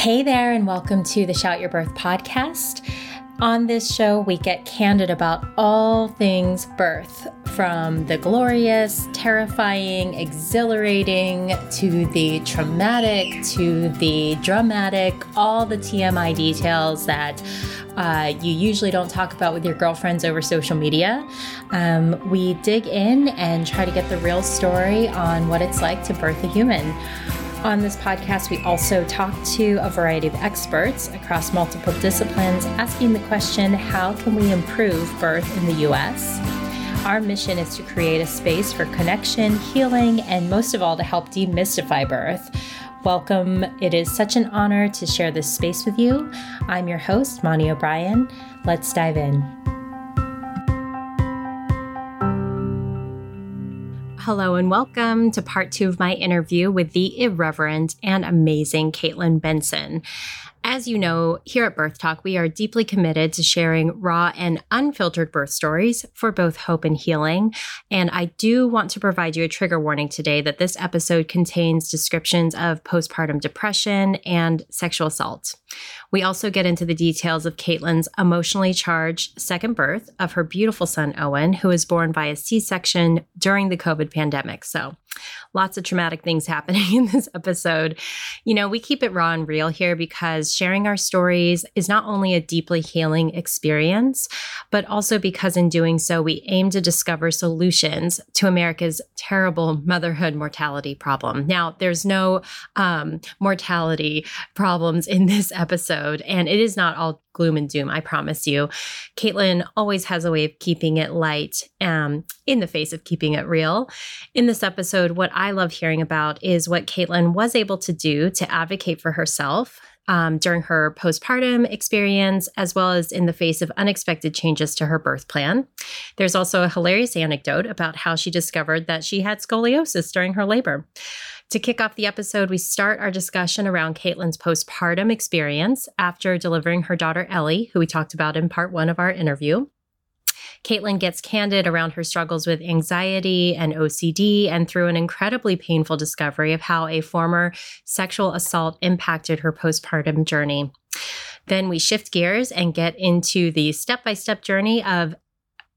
Hey there, and welcome to the Shout Your Birth podcast. On this show, we get candid about all things birth, from the glorious, terrifying, exhilarating, to the traumatic, to the dramatic, all the TMI details that uh, you usually don't talk about with your girlfriends over social media. Um, we dig in and try to get the real story on what it's like to birth a human. On this podcast, we also talk to a variety of experts across multiple disciplines, asking the question how can we improve birth in the US? Our mission is to create a space for connection, healing, and most of all, to help demystify birth. Welcome. It is such an honor to share this space with you. I'm your host, Moni O'Brien. Let's dive in. Hello and welcome to part two of my interview with the irreverent and amazing Caitlin Benson. As you know, here at Birth Talk, we are deeply committed to sharing raw and unfiltered birth stories for both hope and healing. And I do want to provide you a trigger warning today that this episode contains descriptions of postpartum depression and sexual assault. We also get into the details of Caitlin's emotionally charged second birth of her beautiful son, Owen, who was born via C section during the COVID pandemic. So, lots of traumatic things happening in this episode. You know, we keep it raw and real here because sharing our stories is not only a deeply healing experience, but also because in doing so, we aim to discover solutions to America's terrible motherhood mortality problem. Now, there's no um, mortality problems in this episode, and it is not all gloom and doom, I promise you. Caitlin always has a way of keeping it light um, in the face of keeping it real. In this episode, what I love hearing about is what Caitlin was able to do to advocate for herself. Um, during her postpartum experience, as well as in the face of unexpected changes to her birth plan. There's also a hilarious anecdote about how she discovered that she had scoliosis during her labor. To kick off the episode, we start our discussion around Caitlin's postpartum experience after delivering her daughter Ellie, who we talked about in part one of our interview. Caitlin gets candid around her struggles with anxiety and OCD and through an incredibly painful discovery of how a former sexual assault impacted her postpartum journey. Then we shift gears and get into the step by step journey of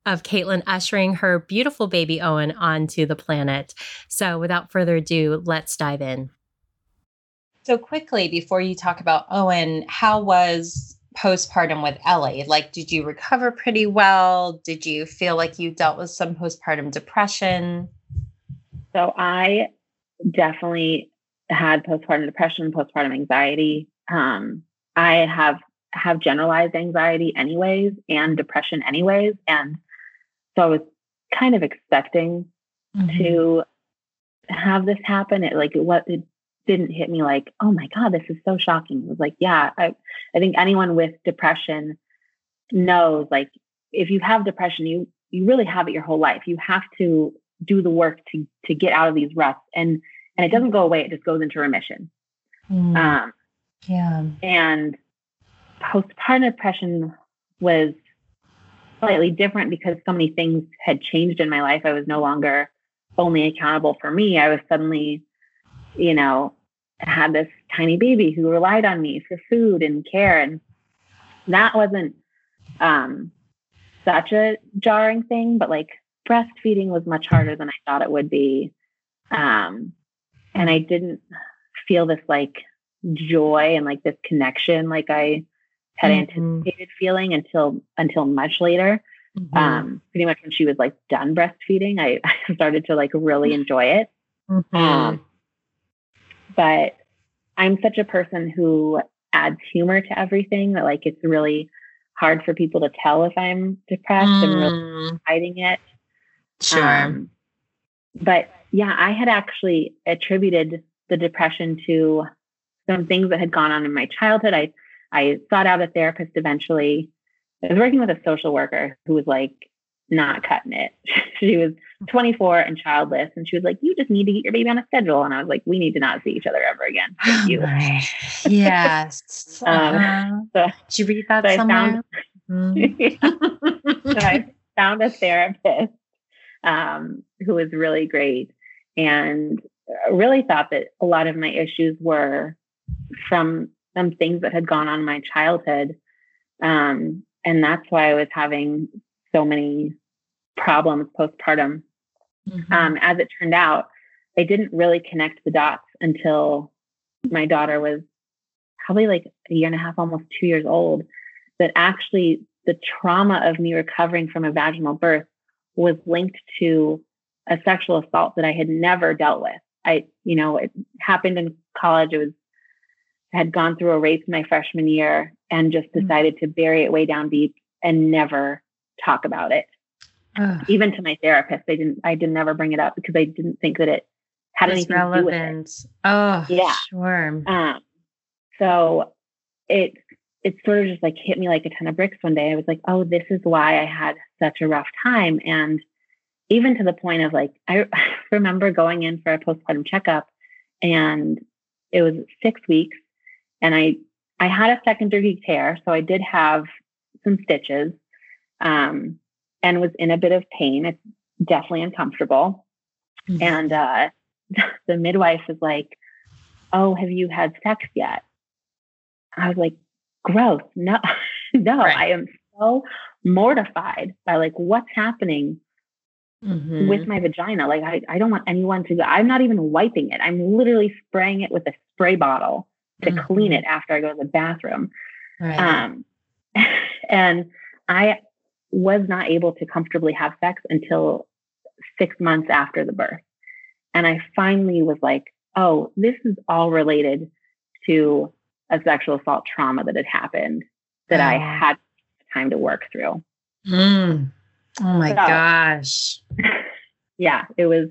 of Caitlin ushering her beautiful baby Owen onto the planet. So, without further ado, let's dive in. So, quickly, before you talk about Owen, how was postpartum with Ellie? Like, did you recover pretty well? Did you feel like you dealt with some postpartum depression? So, I definitely had postpartum depression, postpartum anxiety. Um, I have have generalized anxiety anyways and depression anyways and so I was kind of expecting mm-hmm. to have this happen. It like what it didn't hit me like, oh my God, this is so shocking. It was like, yeah, I, I think anyone with depression knows like if you have depression, you you really have it your whole life. You have to do the work to to get out of these ruts and and it doesn't go away, it just goes into remission. Mm. Um yeah. And postpartum depression was slightly different because so many things had changed in my life. I was no longer only accountable for me. I was suddenly, you know, had this tiny baby who relied on me for food and care. And that wasn't um, such a jarring thing, but like breastfeeding was much harder than I thought it would be. Um, and I didn't feel this like joy and like this connection like I had mm-hmm. anticipated feeling until until much later. Mm-hmm. Um, pretty much when she was like done breastfeeding, I, I started to like really enjoy it. Mm-hmm. Um, but I'm such a person who adds humor to everything that like it's really hard for people to tell if I'm depressed mm. and really mm. hiding it. Sure. Um, but yeah, I had actually attributed the depression to some things that had gone on in my childhood. I I sought out a therapist eventually. I was working with a social worker who was like not cutting it. she was 24 and childless, and she was like, "You just need to get your baby on a schedule." And I was like, "We need to not see each other ever again." Thank you. yes. um, uh-huh. so, Did you read that so somewhere? I found, mm-hmm. so I found a therapist um, who was really great, and really thought that a lot of my issues were from some things that had gone on in my childhood. Um, and that's why I was having so many problems postpartum. Mm-hmm. Um, as it turned out, I didn't really connect the dots until my daughter was probably like a year and a half, almost two years old, that actually the trauma of me recovering from a vaginal birth was linked to a sexual assault that I had never dealt with. I, you know, it happened in college. It was, had gone through a rape my freshman year and just mm. decided mm-hmm. to bury it way down deep and never talk about it. Ugh. Even to my therapist, I didn't, I didn't ever bring it up because I didn't think that it had it's anything relevant. to do with it. Oh, yeah. Sure. Um, so it, it sort of just like hit me like a ton of bricks one day. I was like, oh, this is why I had such a rough time. And even to the point of like, I remember going in for a postpartum checkup and it was six weeks and I, I had a second degree tear. So I did have some stitches um, and was in a bit of pain. It's definitely uncomfortable. Mm-hmm. And uh, the midwife is like, oh, have you had sex yet? I was like, gross. No, no, right. I am so mortified by like what's happening mm-hmm. with my vagina. Like I, I don't want anyone to go. I'm not even wiping it. I'm literally spraying it with a spray bottle to mm-hmm. clean it after I go to the bathroom. Right. Um, and I was not able to comfortably have sex until six months after the birth. And I finally was like, oh, this is all related to a sexual assault trauma that had happened that oh. I had time to work through. Mm. Oh my so, gosh. Yeah, it was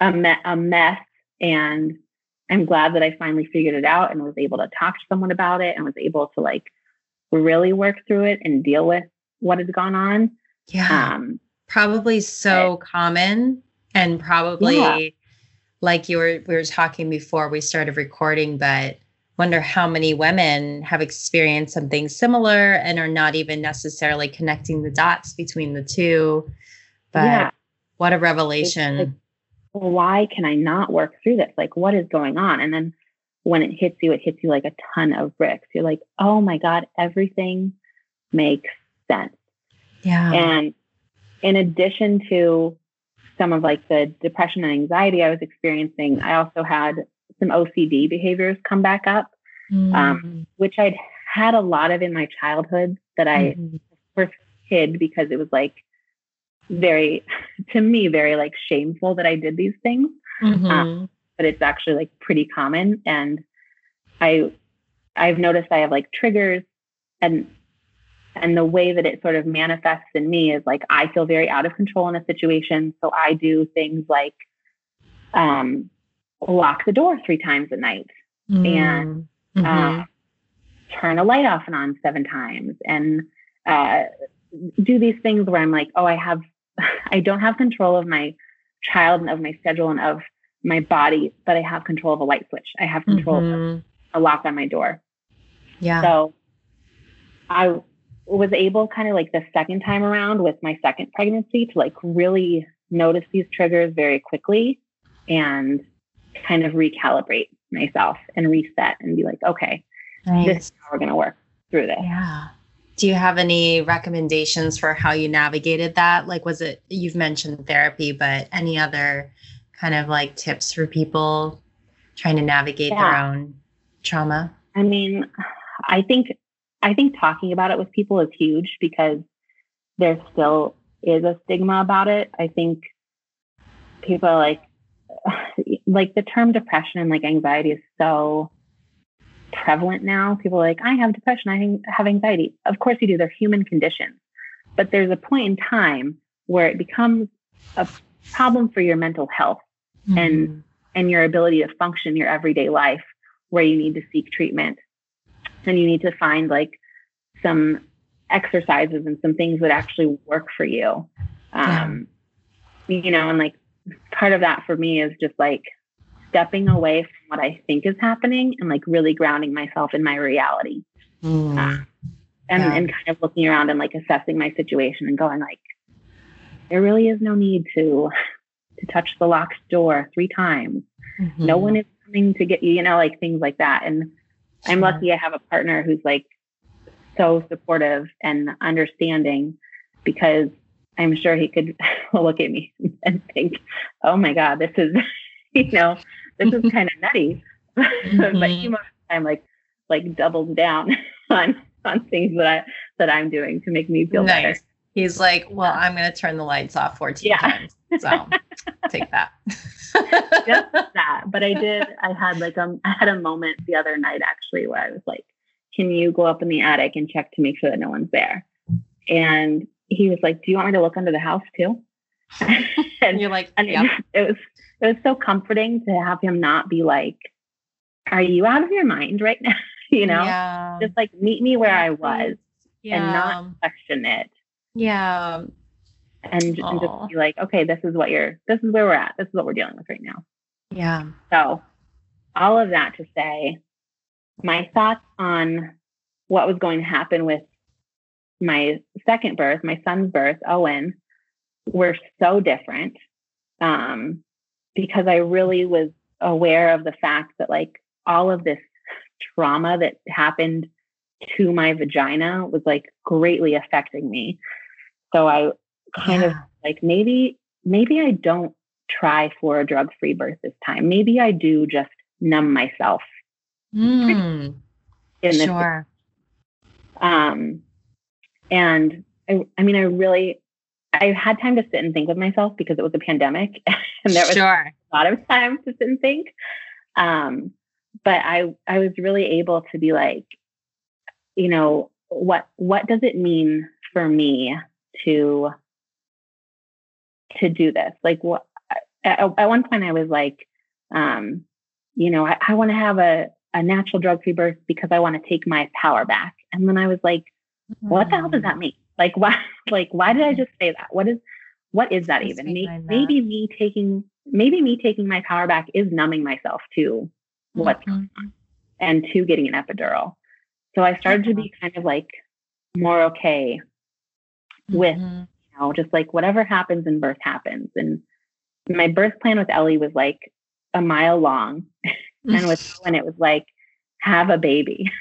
a, me- a mess. And I'm glad that I finally figured it out and was able to talk to someone about it and was able to like really work through it and deal with what has gone on. Yeah. Um, probably so but, common and probably yeah. like you were we were talking before we started recording, but wonder how many women have experienced something similar and are not even necessarily connecting the dots between the two. But yeah. what a revelation. Like, why can I not work through this? Like, what is going on? And then when it hits you, it hits you like a ton of bricks. You're like, oh my God, everything makes sense. Yeah. And in addition to some of like the depression and anxiety I was experiencing, I also had some OCD behaviors come back up, um, mm. um, which I'd had a lot of in my childhood that I mm-hmm. first hid because it was like very, to me, very like shameful that I did these things. Mm-hmm. Um, but it's actually like pretty common. And I, I've noticed I have like triggers and and the way that it sort of manifests in me is like I feel very out of control in a situation. So I do things like um, lock the door three times at night mm. and mm-hmm. uh, turn a light off and on seven times and uh, do these things where I'm like, oh, I have, I don't have control of my child and of my schedule and of my body, but I have control of a light switch. I have control mm-hmm. of a lock on my door. Yeah. So I was able kind of like the second time around with my second pregnancy to like really notice these triggers very quickly and kind of recalibrate myself and reset and be like, okay, nice. this is how we're going to work through this. Yeah. Do you have any recommendations for how you navigated that? Like, was it, you've mentioned therapy, but any other kind of like tips for people trying to navigate yeah. their own trauma? I mean, I think, I think talking about it with people is huge because there still is a stigma about it. I think people are like, like the term depression and like anxiety is so prevalent now. People are like, I have depression, I have anxiety. Of course you do, they're human conditions. But there's a point in time where it becomes a problem for your mental health mm-hmm. and and your ability to function your everyday life where you need to seek treatment. And you need to find like some exercises and some things that actually work for you. Um, yeah. you know, and like part of that for me is just like stepping away from what I think is happening and like really grounding myself in my reality. Mm. Uh, and, yeah. and kind of looking around and like assessing my situation and going like, there really is no need to to touch the locked door three times. Mm-hmm. No one is coming to get you, you know, like things like that. And I'm lucky I have a partner who's like so supportive and understanding because I'm sure he could look at me and think, oh my God, this is, you know, this is kind of nutty. Mm-hmm. but he most of the time like like doubles down on on things that I that I'm doing to make me feel nice. better. He's like, well, I'm going to turn the lights off 14 yeah. times. So take that. Just that. But I did, I had like, um, I had a moment the other night actually where I was like, can you go up in the attic and check to make sure that no one's there? And he was like, do you want me to look under the house too? and you're like, and yep. it, was, it was so comforting to have him not be like, are you out of your mind right now? you know, yeah. just like meet me where I was yeah. and not question it. Yeah. And, and just be like, okay, this is what you're, this is where we're at. This is what we're dealing with right now. Yeah. So, all of that to say, my thoughts on what was going to happen with my second birth, my son's birth, Owen, were so different um, because I really was aware of the fact that, like, all of this trauma that happened to my vagina was like greatly affecting me. So I kind yeah. of like maybe maybe I don't try for a drug free birth this time. Maybe I do just numb myself. Mm, sure. Um, and I, I mean, I really, I had time to sit and think with myself because it was a pandemic, and there was sure. a lot of time to sit and think. Um, but I, I was really able to be like, you know, what, what does it mean for me to to do this like what at, at one point i was like um you know i, I want to have a, a natural drug free birth because i want to take my power back and then i was like mm-hmm. what the hell does that mean like why like why did i just say that? What is what is that even? maybe, that. maybe me taking maybe me taking my power back is numbing myself to what's mm-hmm. going on and to getting an epidural. So i started to be kind of like more okay with mm-hmm. you know just like whatever happens in birth happens. And my birth plan with ellie was like a mile long. And with when it was like have a baby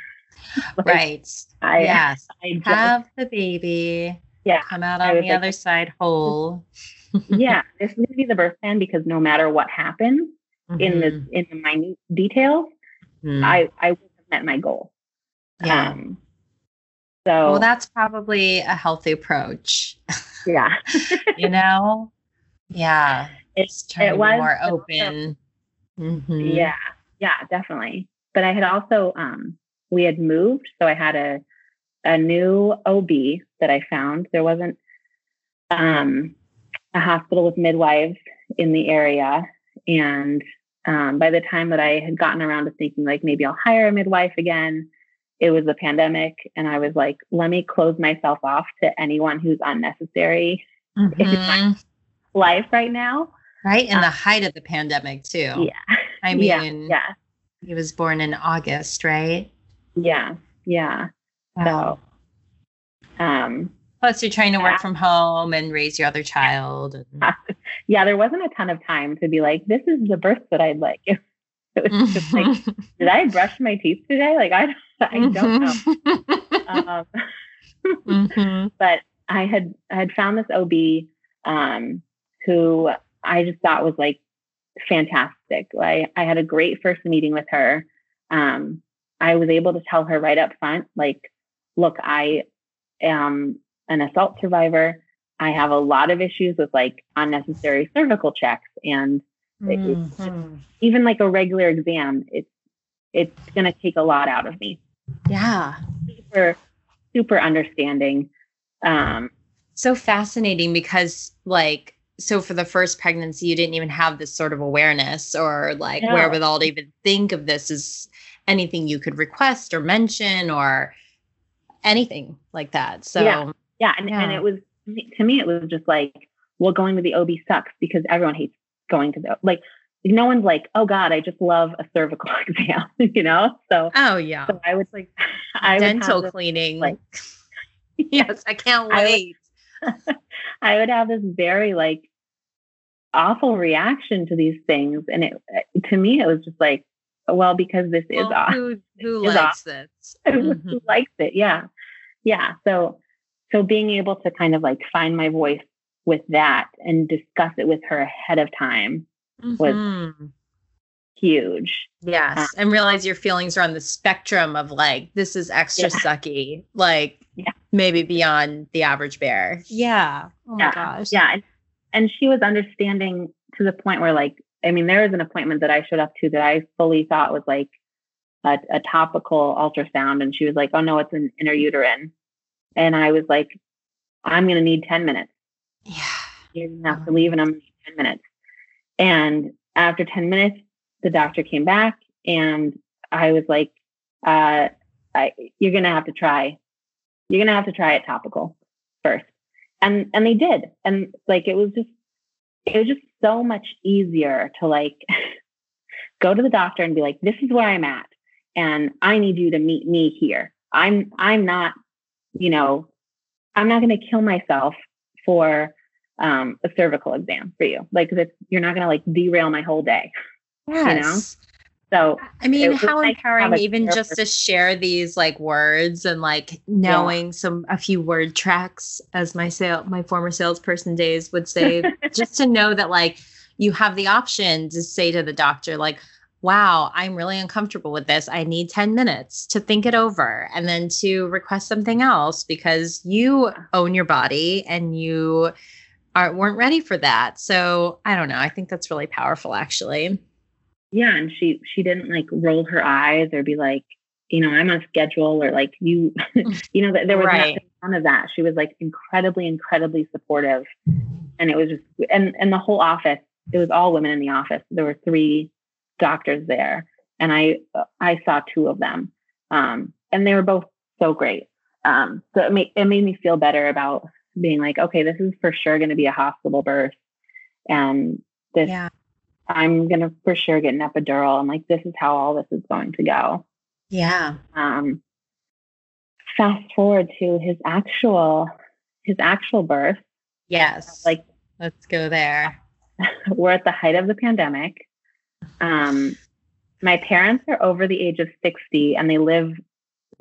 like, right I, yes I have the baby yeah come out on the like, other side whole yeah this is going to be the birth plan because no matter what happens mm-hmm. in the mm-hmm. in the minute details mm-hmm. i i would have met my goal yeah um, so, well, that's probably a healthy approach. Yeah. you know? Yeah. It's it was more open. Mm-hmm. Yeah. Yeah, definitely. But I had also, um, we had moved. So I had a, a new OB that I found. There wasn't, um, a hospital with midwives in the area. And um, by the time that I had gotten around to thinking, like, maybe I'll hire a midwife again, it was the pandemic and I was like, let me close myself off to anyone who's unnecessary mm-hmm. in my mm-hmm. life right now. Right. In um, the height of the pandemic too. Yeah. I mean, yeah, yeah. He was born in August, right? Yeah. Yeah. Wow. So um plus you're trying to work yeah. from home and raise your other child. And... yeah, there wasn't a ton of time to be like, this is the birth that I'd like. It was just like, did I brush my teeth today? Like I, I don't know. um, mm-hmm. But I had I had found this OB um, who I just thought was like fantastic. Like I had a great first meeting with her. Um, I was able to tell her right up front, like, look, I am an assault survivor. I have a lot of issues with like unnecessary cervical checks and Mm-hmm. even like a regular exam, it's it's going to take a lot out of me. Yeah, super super understanding. Um, so fascinating because like so for the first pregnancy you didn't even have this sort of awareness or like no. wherewithal to even think of this as anything you could request or mention or anything like that so yeah yeah and, yeah. and it was to me it was just like well going to the ob sucks because everyone hates going to the like no one's like, oh God, I just love a cervical exam, you know? So oh yeah. So I was like I dental this, cleaning. Like yes, I can't wait. I would, I would have this very like awful reaction to these things. And it uh, to me it was just like, well, because this well, is off. Who, who likes off. this? Mm-hmm. who likes it? Yeah. Yeah. So, so being able to kind of like find my voice with that and discuss it with her ahead of time mm-hmm. was huge. Yes. Um, and realize your feelings are on the spectrum of like, this is extra yeah. sucky, like yeah. maybe beyond the average bear. Yeah. Oh my yeah. gosh. Yeah. And, and she was understanding to the point where like, I mean, there was an appointment that I showed up to that I fully thought was like a, a topical ultrasound. And she was like, oh no, it's an intrauterine. And I was like, I'm going to need 10 minutes. Yeah. You're going to have to leave and I'm going to need 10 minutes. And after 10 minutes, the doctor came back and I was like, uh, I, you're going to have to try, you're going to have to try it topical first. And, and they did. And like, it was just, it was just so much easier to like go to the doctor and be like, this is where I'm at. And I need you to meet me here. I'm, I'm not, you know, I'm not going to kill myself for um, a cervical exam for you. Like, you're not going to like derail my whole day. Yes. You know? So I mean, how empowering even just to share these like words and like knowing yeah. some a few word tracks, as my sale my former salesperson days would say, just to know that like you have the option to say to the doctor, like, wow, I'm really uncomfortable with this. I need 10 minutes to think it over and then to request something else because you own your body and you are, weren't ready for that. So I don't know. I think that's really powerful, actually yeah and she she didn't like roll her eyes or be like you know i'm on schedule or like you you know there was right. none of that. She was like incredibly incredibly supportive. And it was just and and the whole office it was all women in the office. There were three doctors there and i i saw two of them. Um and they were both so great. Um so it made it made me feel better about being like okay this is for sure going to be a hospital birth and this yeah. I'm going to for sure get an epidural. I'm like, this is how all this is going to go. Yeah. Um, fast forward to his actual, his actual birth. Yes. Like, let's go there. we're at the height of the pandemic. Um, my parents are over the age of 60 and they live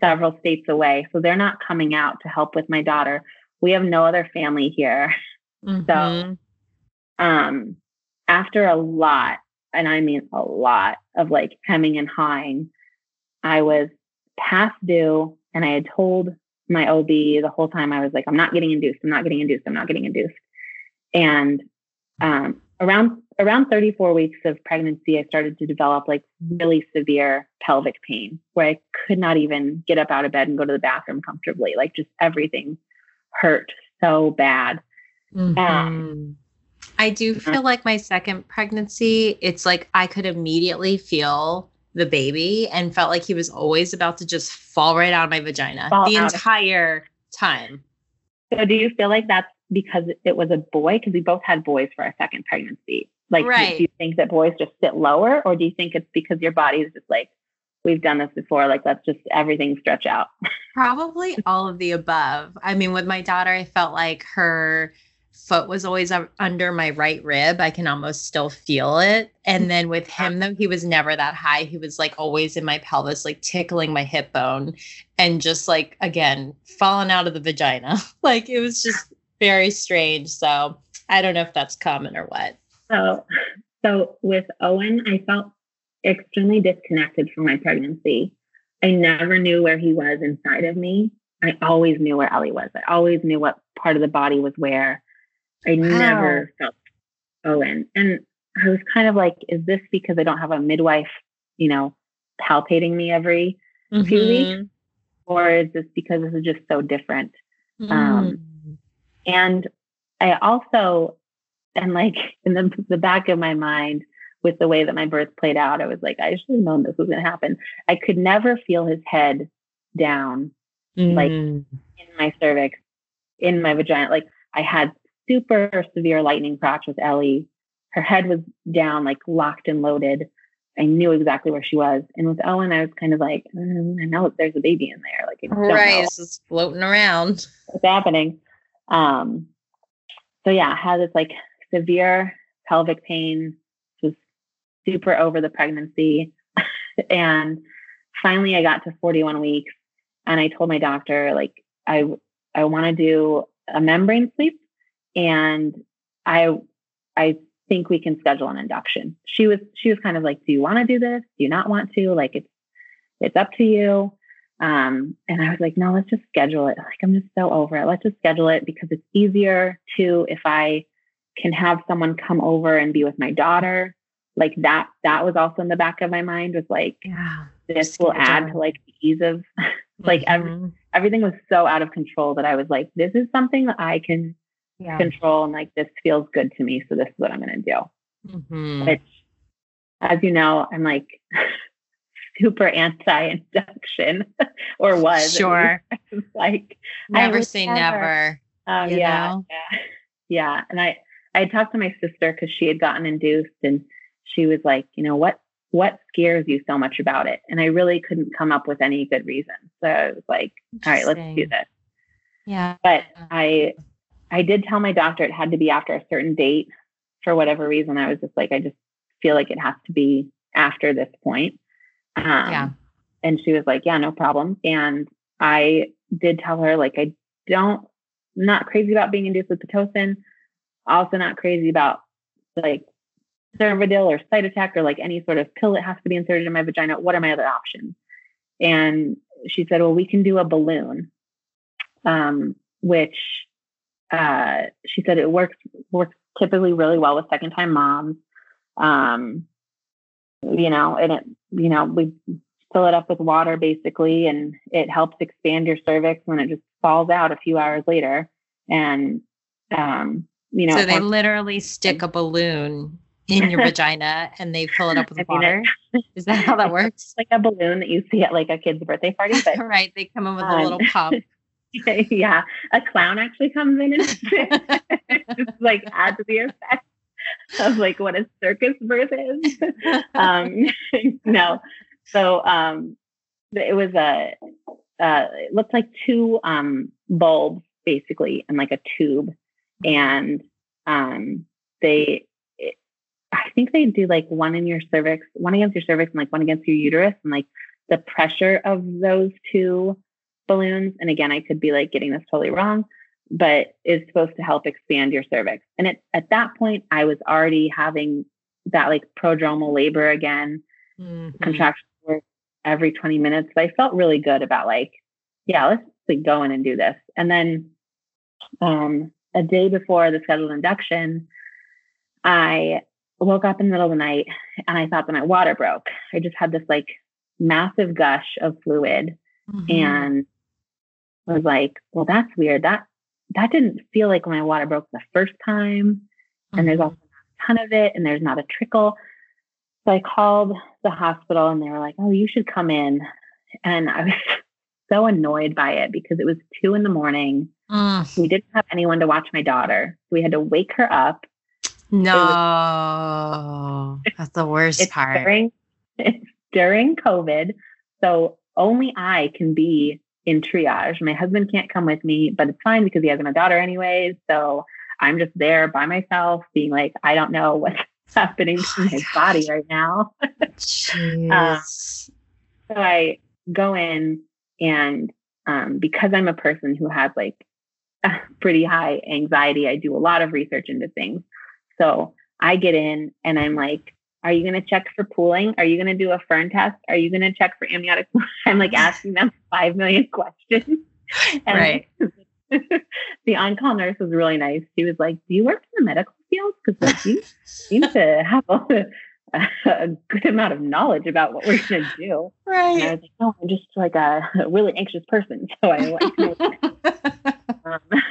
several states away. So they're not coming out to help with my daughter. We have no other family here. Mm-hmm. So, um, after a lot, and I mean a lot of like hemming and hawing, I was past due and I had told my OB the whole time I was like, I'm not getting induced, I'm not getting induced, I'm not getting induced. And um, around around 34 weeks of pregnancy, I started to develop like really severe pelvic pain where I could not even get up out of bed and go to the bathroom comfortably. Like just everything hurt so bad. Mm-hmm. Um, I do feel like my second pregnancy, it's like I could immediately feel the baby and felt like he was always about to just fall right out of my vagina fall the entire time. So do you feel like that's because it was a boy? Because we both had boys for our second pregnancy. Like, right. do you think that boys just sit lower, or do you think it's because your body is just like, we've done this before, like let's just everything stretch out? Probably all of the above. I mean, with my daughter, I felt like her foot was always under my right rib. I can almost still feel it. And then with him, though, he was never that high. He was like always in my pelvis, like tickling my hip bone and just like, again, falling out of the vagina. like it was just very strange. So I don't know if that's common or what. So, so with Owen, I felt extremely disconnected from my pregnancy. I never knew where he was inside of me. I always knew where Ellie was. I always knew what part of the body was where. I wow. never felt Owen. And I was kind of like, is this because I don't have a midwife, you know, palpating me every mm-hmm. few weeks? Or is this because this is just so different? Mm. Um, and I also, and like in the, the back of my mind, with the way that my birth played out, I was like, I should have known this was going to happen. I could never feel his head down, mm. like in my cervix, in my vagina. Like I had super severe lightning crotch with Ellie. Her head was down, like locked and loaded. I knew exactly where she was. And with Owen, I was kind of like, mm, I know there's a baby in there. Like, right, it's just floating around. What's happening? Um, so yeah, I had this like severe pelvic pain. Was super over the pregnancy, and finally I got to 41 weeks and I told my doctor, like, I, I want to do a membrane sweep and I, I think we can schedule an induction. She was, she was kind of like, do you want to do this? Do you not want to? Like, it's, it's up to you. Um, and I was like, no, let's just schedule it. Like, I'm just so over it. Let's just schedule it because it's easier to, if I can have someone come over and be with my daughter, like that, that was also in the back of my mind was like, yeah, this will add to like the ease of like mm-hmm. every, everything was so out of control that I was like, this is something that I can yeah. control and like, this feels good to me. So this is what I'm going to do. Mm-hmm. Which, as you know, I'm like, super anti-induction or was sure. like never say never, never um, yeah, yeah. Yeah and i i talked to my sister because she had gotten induced and she was like you know what what scares you so much about it? And i really couldn't come up with any good reason. So i was like all right let's do this. Yeah. But i i did tell my doctor it had to be after a certain date for whatever reason i was just like i just feel like it has to be after this point um, yeah. And she was like, yeah, no problem. And I did tell her, like, I don't, not crazy about being induced with Pitocin. Also not crazy about like Cervidil or Cytotec or like any sort of pill that has to be inserted in my vagina. What are my other options? And she said, well, we can do a balloon, um, which uh, she said it works works typically really well with second time moms. Um, you know, and it, you know, we fill it up with water basically, and it helps expand your cervix when it just falls out a few hours later. And, um, you know, so they literally stick a balloon in your vagina and they fill it up with I mean, water. It, Is that how that works? like a balloon that you see at like a kid's birthday party. But, right. They come in with um, a little cup. yeah. A clown actually comes in and just like adds the effect. of like what a circus birth is. um, no, so um, it was a uh, it looked like two um, bulbs basically and like a tube, and um, they. I think they do like one in your cervix, one against your cervix, and like one against your uterus, and like the pressure of those two balloons. And again, I could be like getting this totally wrong, but is supposed to help expand your cervix. And it, at that point, I was already having that like prodromal labor again, mm-hmm. contractions every 20 minutes. But I felt really good about like, yeah, let's like, go in and do this. And then um, a day before the scheduled induction, I woke up in the middle of the night and I thought that my water broke. I just had this like massive gush of fluid mm-hmm. and was like, well, that's weird. That that didn't feel like when my water broke the first time. And there's mm-hmm. also a ton of it and there's not a trickle. So I called the hospital and they were like, oh, you should come in. And I was so annoyed by it because it was two in the morning. Mm. We didn't have anyone to watch my daughter. So we had to wake her up. No, was, that's the worst it's part. During, it's during COVID. So only I can be in triage. My husband can't come with me, but it's fine because he has my daughter anyways. So I'm just there by myself, being like, I don't know what's happening to my body right now. um, so I go in, and um, because I'm a person who has like pretty high anxiety, I do a lot of research into things. So I get in, and I'm like, are you going to check for pooling? Are you going to do a Fern test? Are you going to check for amniotic? I'm like asking them five million questions. Right. the on-call nurse was really nice. She was like, "Do you work in the medical field? Because you seem to have a, a, good amount of knowledge about what we're going to do." Right. And I was like, "No, I'm just like a, a really anxious person, so I like." um,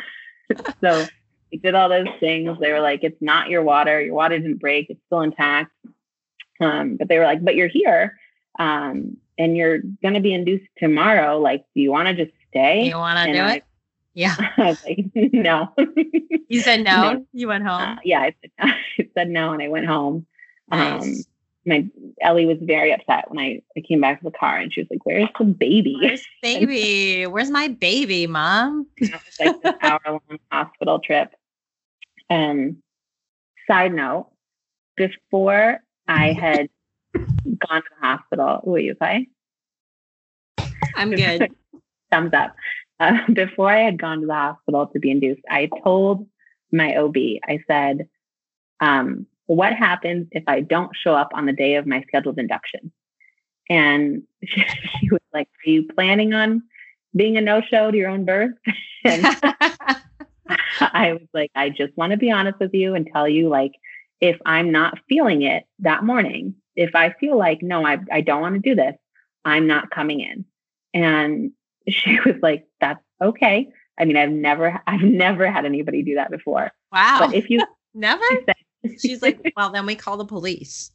so we did all those things. They were like, "It's not your water. Your water didn't break. It's still intact." Um, but they were like, but you're here um, and you're going to be induced tomorrow. Like, do you want to just stay? You want to do I, it? Yeah. I was like, no. you said no? no. You went home? Uh, yeah, I said, I said no and I went home. Nice. Um, my Ellie was very upset when I, I came back to the car and she was like, Where's the baby? Where's baby? Where's my baby, mom? it was like this hour long hospital trip. And um, side note, before I had gone to the hospital. Are you, okay? I'm good. Thumbs up. Uh, before I had gone to the hospital to be induced, I told my OB, I said, um, what happens if I don't show up on the day of my scheduled induction? And she, she was like, Are you planning on being a no show to your own birth? I was like, I just want to be honest with you and tell you, like, if I'm not feeling it that morning, if I feel like, no, I, I don't want to do this, I'm not coming in. And she was like, that's okay. I mean, I've never, I've never had anybody do that before. Wow. But if you never, she said, she's like, well, then we call the police.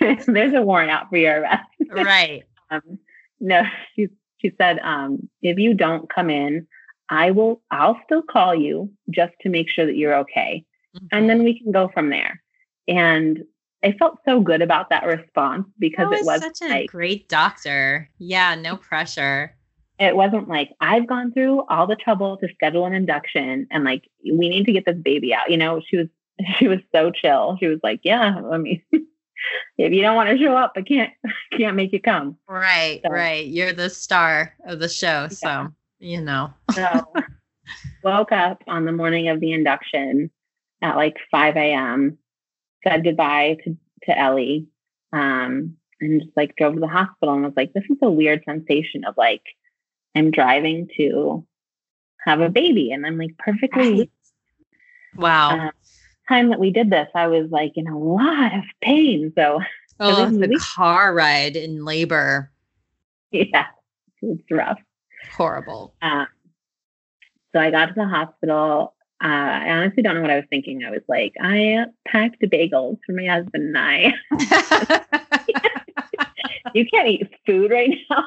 There's a warrant out for your arrest. right. Um, no, she, she said, um, if you don't come in, I will, I'll still call you just to make sure that you're okay. Mm-hmm. And then we can go from there. And I felt so good about that response because it was such a like, great doctor. Yeah, no pressure. It wasn't like I've gone through all the trouble to schedule an induction and like we need to get this baby out. You know, she was she was so chill. She was like, "Yeah, I mean, if you don't want to show up, I can't can't make you come." Right, so, right. You're the star of the show, yeah. so you know. so woke up on the morning of the induction at like 5 a.m said goodbye to, to Ellie um, and just like drove to the hospital and was like, this is a weird sensation of like, I'm driving to have a baby. And I'm like, perfectly. Wow. Uh, time that we did this, I was like in a lot of pain. So, oh, the week- car ride in labor. Yeah, it's rough. Horrible. Um, so I got to the hospital uh, I honestly don't know what I was thinking. I was like, I packed bagels for my husband and I. you can't eat food right now.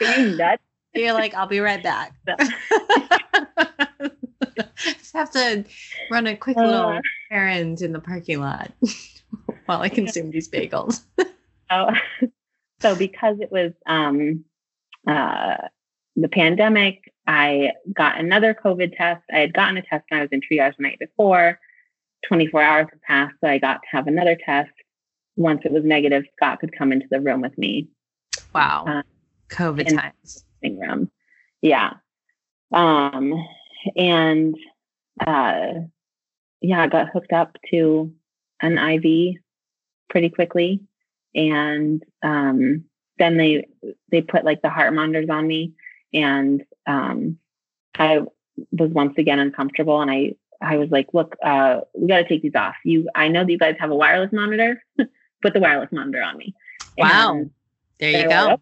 Are you nuts? You're like, I'll be right back. Just have to run a quick little uh, errand in the parking lot while I consume these bagels. oh, so because it was um, uh, the pandemic, I got another COVID test. I had gotten a test when I was in triage the night before. 24 hours had passed, so I got to have another test. Once it was negative, Scott could come into the room with me. Wow. Uh, COVID times. Room. Yeah. Um, and uh, yeah, I got hooked up to an IV pretty quickly. And um, then they they put like the heart monitors on me and um, I was once again uncomfortable, and I I was like, look, uh, we got to take these off. You, I know that you guys have a wireless monitor. Put the wireless monitor on me. Wow, and there you go.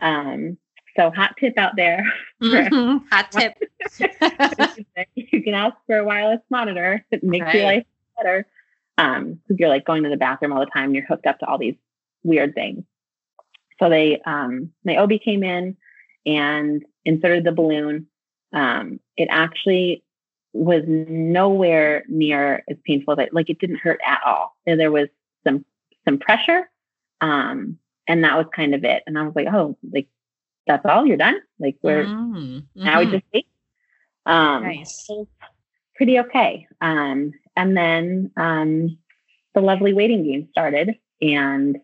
Um, so hot tip out there. Mm-hmm. Hot tip. you can ask for a wireless monitor. It makes right. your life better. Um, because you're like going to the bathroom all the time. You're hooked up to all these weird things. So they, um, my OB came in and inserted the balloon. Um, it actually was nowhere near as painful as it like it didn't hurt at all. There was some some pressure, um, and that was kind of it. And I was like, oh, like that's all you're done. Like we're mm-hmm. now we just see. Um, nice. Pretty okay. Um, and then um, the lovely waiting game started, and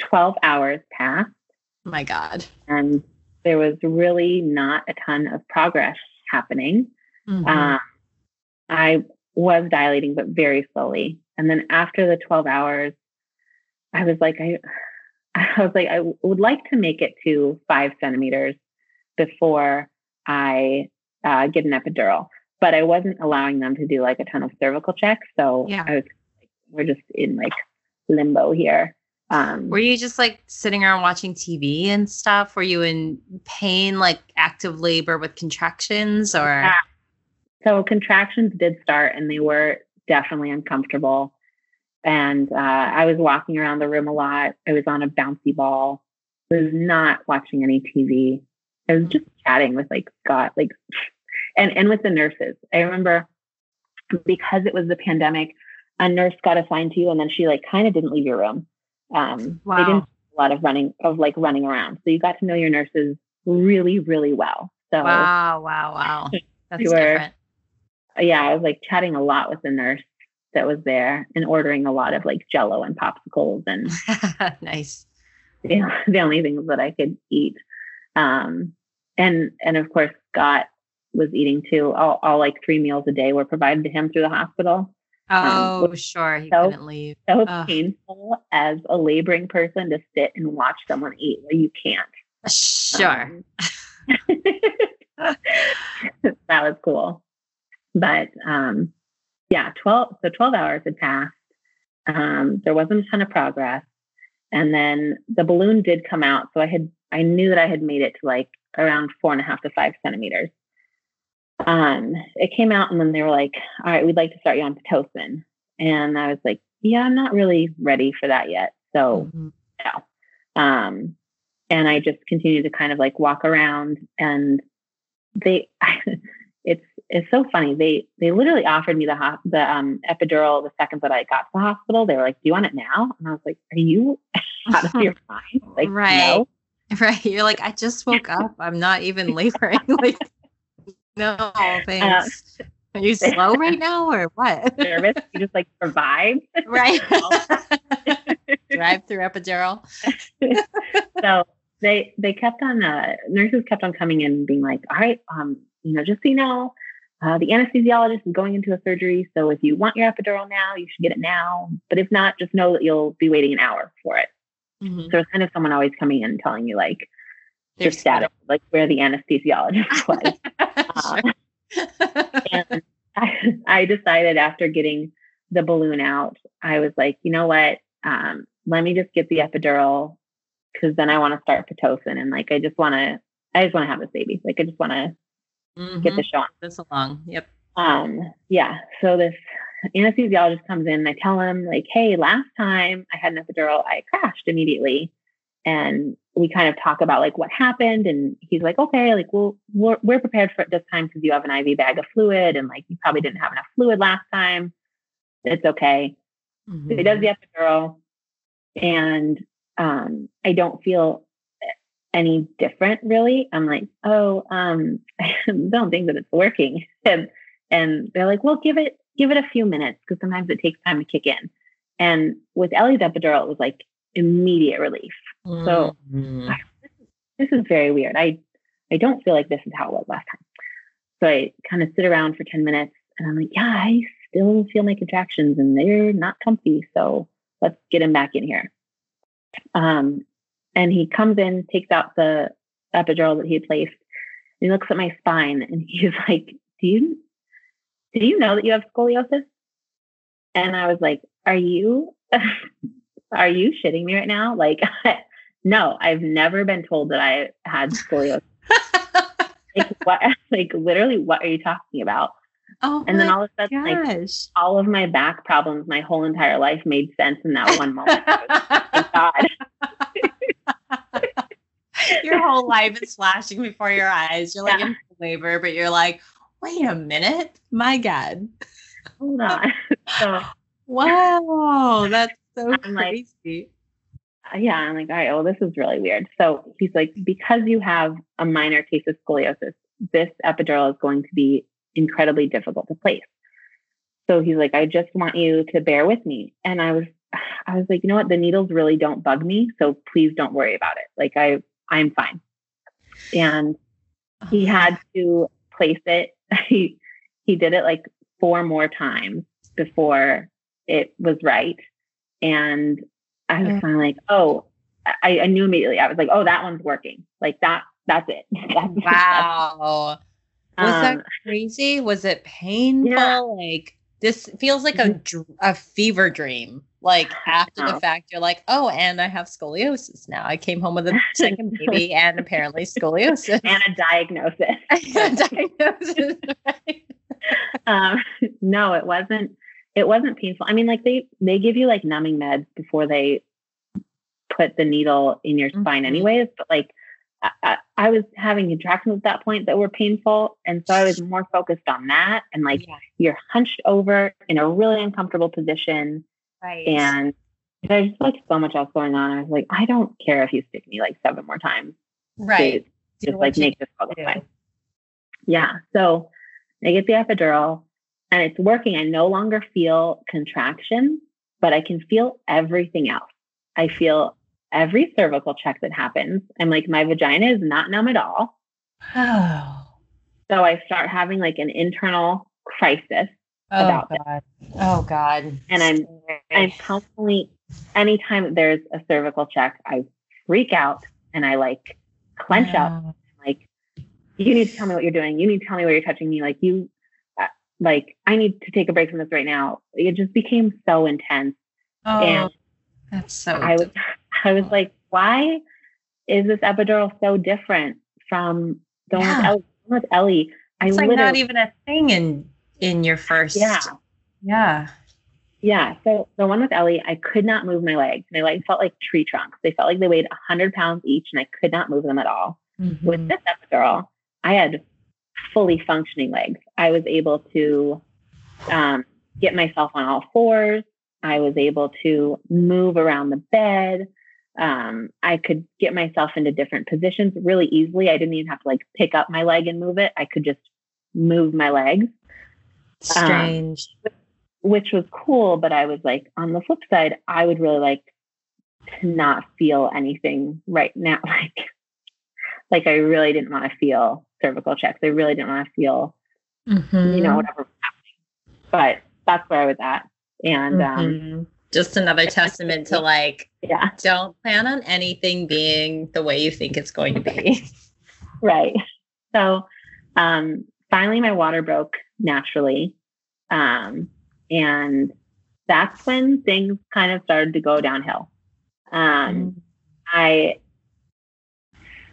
12 hours passed my God. And there was really not a ton of progress happening. Mm-hmm. Um, I was dilating, but very slowly. And then after the 12 hours, I was like, I, I was like, I would like to make it to five centimeters before I uh, get an epidural, but I wasn't allowing them to do like a ton of cervical checks. So yeah. I was, we're just in like limbo here. Um, Were you just like sitting around watching TV and stuff? Were you in pain, like active labor with contractions, or? Yeah. So contractions did start, and they were definitely uncomfortable. And uh, I was walking around the room a lot. I was on a bouncy ball. I was not watching any TV. I was just chatting with like Scott, like, and and with the nurses. I remember because it was the pandemic, a nurse got assigned to you, and then she like kind of didn't leave your room. Um, wow. They didn't a lot of running of like running around, so you got to know your nurses really, really well. So wow, wow, wow, that's were, different. Yeah, I was like chatting a lot with the nurse, that was there and ordering a lot of like jello and popsicles and nice. Know, the only things that I could eat. Um, and and of course Scott was eating too. All, all like three meals a day were provided to him through the hospital. Um, oh, um, sure. He so, couldn't leave. So Ugh. painful as a laboring person to sit and watch someone eat. where you can't. Sure. Um, that was cool. But um, yeah, 12, so 12 hours had passed. Um, there wasn't a ton of progress. And then the balloon did come out. So I had, I knew that I had made it to like around four and a half to five centimeters. Um, it came out and then they were like, all right, we'd like to start you on Pitocin. And I was like, yeah, I'm not really ready for that yet. So mm-hmm. no. Um, and I just continued to kind of like walk around and they, it's, it's so funny. They, they literally offered me the, the, um, epidural the second that I got to the hospital. They were like, do you want it now? And I was like, are you out of your mind? Like, right. No. Right. You're like, I just woke up. I'm not even laboring. like, no, uh, thanks. Uh, Are you slow right now or what? Nervous? You just like survive. Right. Drive through epidural. so they they kept on uh, nurses kept on coming in and being like, all right, um, you know, just so you know, uh, the anesthesiologist is going into a surgery. So if you want your epidural now, you should get it now. But if not, just know that you'll be waiting an hour for it. Mm-hmm. So it's kind of someone always coming in telling you like, their status, like where the anesthesiologist was. uh, and I, I, decided after getting the balloon out, I was like, you know what? Um, let me just get the epidural because then I want to start pitocin and like I just want to, I just want to have this baby. Like I just want to mm-hmm. get the show on. This along. Yep. Um. Yeah. So this anesthesiologist comes in and I tell him like, hey, last time I had an epidural, I crashed immediately and we kind of talk about like what happened and he's like okay like well we're, we're prepared for it this time because you have an iv bag of fluid and like you probably didn't have enough fluid last time. It's okay. Mm-hmm. so he does the epidural and um, i don't feel any different really. I'm like oh um, i don't think that it's working. And and they're like well give it give it a few minutes because sometimes it takes time to kick in. And with ellie's epidural it was like immediate relief. Mm-hmm. So I, this is very weird. I I don't feel like this is how it was last time. So I kind of sit around for 10 minutes and I'm like, yeah, I still feel my contractions and they're not comfy. So let's get him back in here. Um, and he comes in, takes out the epidural that he had placed, and he looks at my spine and he's like, Do you do you know that you have scoliosis? And I was like, Are you are you shitting me right now? Like, no, I've never been told that I had scoliosis. like, what? Like, literally, what are you talking about? Oh, and then all of a sudden, gosh. like, all of my back problems, my whole entire life made sense in that one moment. God. your whole life is flashing before your eyes. You're like yeah. in labor, but you're like, wait a minute, my God. Hold on. So, wow, that's so I'm crazy. Like, yeah, I'm like, all right, well, this is really weird. So he's like, because you have a minor case of scoliosis, this epidural is going to be incredibly difficult to place. So he's like, I just want you to bear with me. And I was, I was like, you know what? The needles really don't bug me. So please don't worry about it. Like I, I'm fine. And he uh-huh. had to place it. He, he did it like four more times before it was right. And I was kind of like, oh, I, I, knew immediately. I was like, oh, that one's working. Like that, that's it. That's, wow. That's, was um, that crazy? Was it painful? Yeah. Like this feels like a, mm-hmm. a fever dream. Like after the fact, you're like, oh, and I have scoliosis now. I came home with a second baby and apparently scoliosis and a diagnosis. a diagnosis. Right? um, no, it wasn't it wasn't painful. I mean, like they they give you like numbing meds before they put the needle in your mm-hmm. spine, anyways. But like I, I, was having contractions at that point that were painful, and so I was more focused on that. And like yeah. you're hunched over in a really uncomfortable position, right? And there's just like so much else going on. I was like, I don't care if you stick me like seven more times, right? Just like make this all fine. Yeah. So I get the epidural and it's working. I no longer feel contraction, but I can feel everything else. I feel every cervical check that happens. I'm like, my vagina is not numb at all. Oh. So I start having like an internal crisis oh, about God. This. Oh God. And I'm I'm constantly anytime there's a cervical check, I freak out and I like clench yeah. up. Like, you need to tell me what you're doing. You need to tell me where you're touching me. Like you like I need to take a break from this right now. It just became so intense. Oh, and that's so I was I was like, why is this epidural so different from the yeah. one with Ellie? With Ellie I it's like not even a thing in in your first. Yeah. Yeah. Yeah. So the one with Ellie, I could not move my legs. My legs felt like tree trunks. They felt like they weighed 100 pounds each and I could not move them at all. Mm-hmm. With this epidural, I had fully functioning legs. I was able to um, get myself on all fours. I was able to move around the bed. Um, I could get myself into different positions really easily. I didn't even have to like pick up my leg and move it. I could just move my legs. Um, Strange. Um, which was cool, but I was like, on the flip side, I would really like to not feel anything right now. Like, like I really didn't want to feel cervical checks. I really didn't want to feel, mm-hmm. you know, whatever was happening. But that's where I was at. And um, mm-hmm. um, just another testament to like, yeah, don't plan on anything being the way you think it's going to be. right. So, um, finally my water broke naturally. Um, and that's when things kind of started to go downhill. Um, mm. I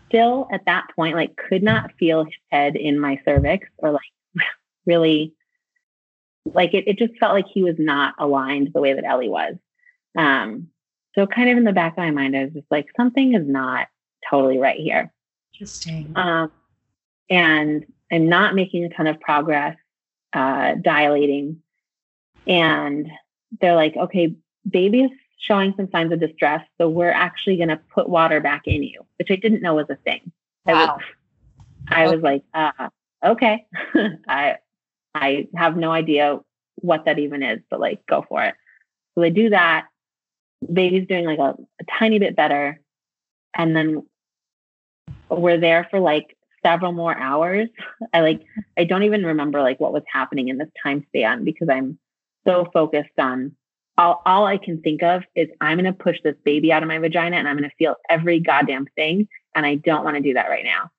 still at that point like could not feel his head in my cervix or like really like it, it just felt like he was not aligned the way that Ellie was. Um, so kind of in the back of my mind, I was just like, something is not totally right here. Interesting. Um, and I'm not making a ton of progress uh, dilating. And they're like, okay, baby is showing some signs of distress. So we're actually going to put water back in you, which I didn't know was a thing. Wow. I was, I okay. was like, uh, okay, I, I have no idea what that even is, but like, go for it. So they do that. Baby's doing like a, a tiny bit better. And then we're there for like several more hours. I like I don't even remember like what was happening in this time span because I'm so focused on all all I can think of is I'm gonna push this baby out of my vagina and I'm gonna feel every goddamn thing. And I don't want to do that right now.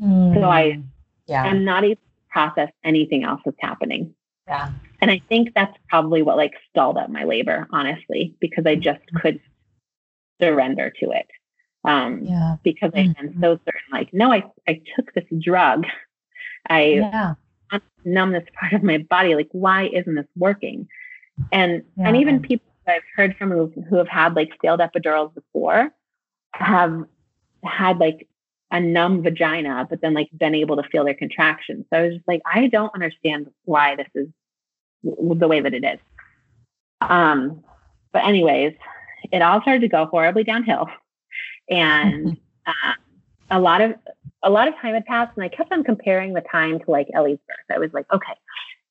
Mm, so I yeah I'm not able to process anything else that's happening. Yeah. And I think that's probably what like stalled up my labor, honestly, because I just mm-hmm. couldn't surrender to it um, yeah. because mm-hmm. so certain, like, no, I, I took this drug. I yeah. numb this part of my body. Like, why isn't this working? And yeah. and even people I've heard from who, who have had like failed epidurals before have had like a numb vagina, but then like been able to feel their contractions. So I was just like, I don't understand why this is the way that it is. Um, but anyways, it all started to go horribly downhill and uh, a lot of a lot of time had passed, and I kept on comparing the time to like Ellie's birth. I was like, okay,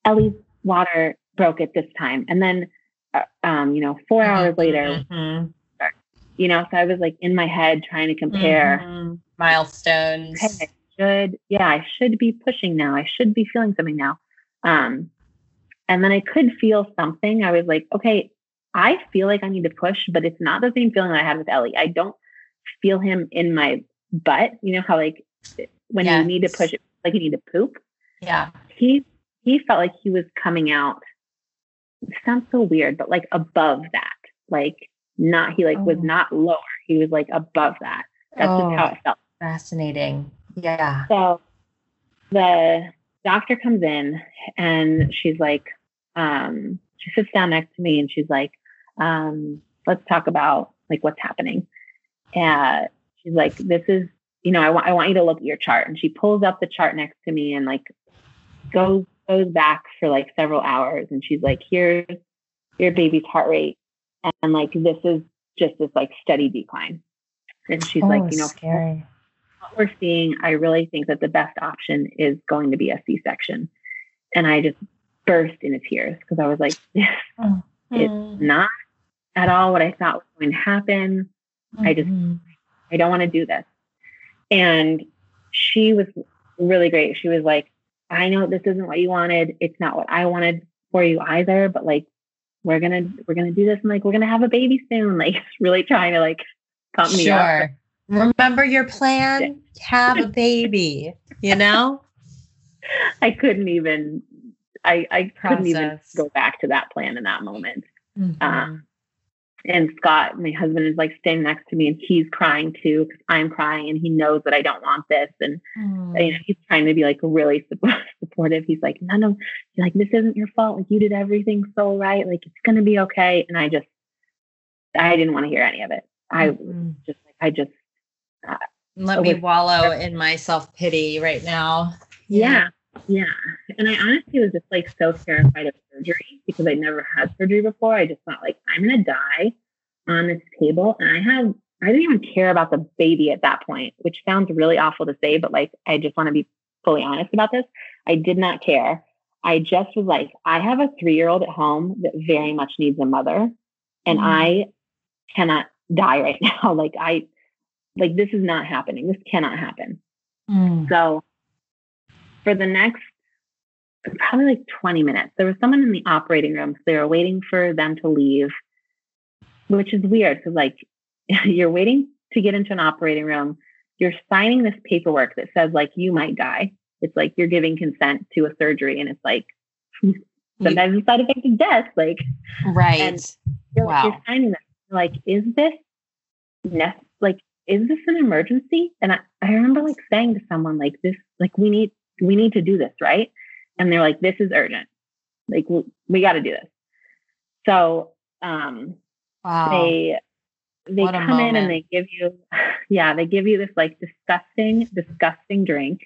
Ellie's water broke at this time, and then uh, um, you know, 4 mm-hmm. hours later, mm-hmm. you know, so I was like in my head trying to compare mm-hmm. milestones. Okay, I should yeah, I should be pushing now. I should be feeling something now. Um, and then I could feel something. I was like, okay, I feel like I need to push, but it's not the same feeling I had with Ellie. I don't feel him in my butt. You know how like when yes. you need to push it, like you need to poop. Yeah. He he felt like he was coming out. It sounds so weird, but like above that. Like not he like oh. was not lower. He was like above that. That's oh, just how it felt. Fascinating. Yeah. So the doctor comes in and she's like, um, she sits down next to me and she's like, um, let's talk about like what's happening. And she's like, this is, you know, I want, I want you to look at your chart. And she pulls up the chart next to me and like goes, goes back for like several hours. And she's like, here's your baby's heart rate. And like, this is just this like steady decline. And she's oh, like, you know, scary. what we're seeing, I really think that the best option is going to be a C-section. And I just burst into tears because I was like, this Mm. is not at all what I thought was going to happen. I just-. I don't want to do this. And she was really great. She was like, I know this isn't what you wanted. It's not what I wanted for you either, but like we're gonna we're gonna do this and like we're gonna have a baby soon. Like really trying to like pump me up. Sure. Remember your plan? Have a baby, you know? I couldn't even I I couldn't even go back to that plan in that moment. Mhm. Um, and Scott, my husband, is like standing next to me and he's crying too because I'm crying and he knows that I don't want this. And Mm. you know, he's trying to be like really supportive. He's like, none of, he's like, this isn't your fault. Like you did everything so right. Like it's gonna be okay. And I just, I didn't want to hear any of it. I Mhm. just, I just, Let it me wallow in my self pity right now. yeah, yeah. And I honestly was just like so terrified of surgery because I'd never had surgery before. I just thought like I'm gonna die on this table, and I have. I didn't even care about the baby at that point, which sounds really awful to say, but like I just want to be fully honest about this. I did not care. I just was like, I have a three year old at home that very much needs a mother, and Mhm. I cannot die right now. Like I, like this is not happening. This cannot happen. Mm. So for the next probably like 20 minutes, there was someone in the operating room. So they were waiting for them to leave, which is weird because like you're waiting to get into an operating room. You're signing this paperwork that says like you might die. It's like you're giving consent to a surgery, and it's like sometimes the side effect is death. Like Right. And- you're, Wow. you're signing this. Like, is this nec- like is this an emergency? And I, I remember like saying to someone like this, like we need we need to do this, right? And they're like, this is urgent. Like we, we got to do this. So um wow. they they What come in and they give you yeah, they give you this like disgusting, disgusting drink.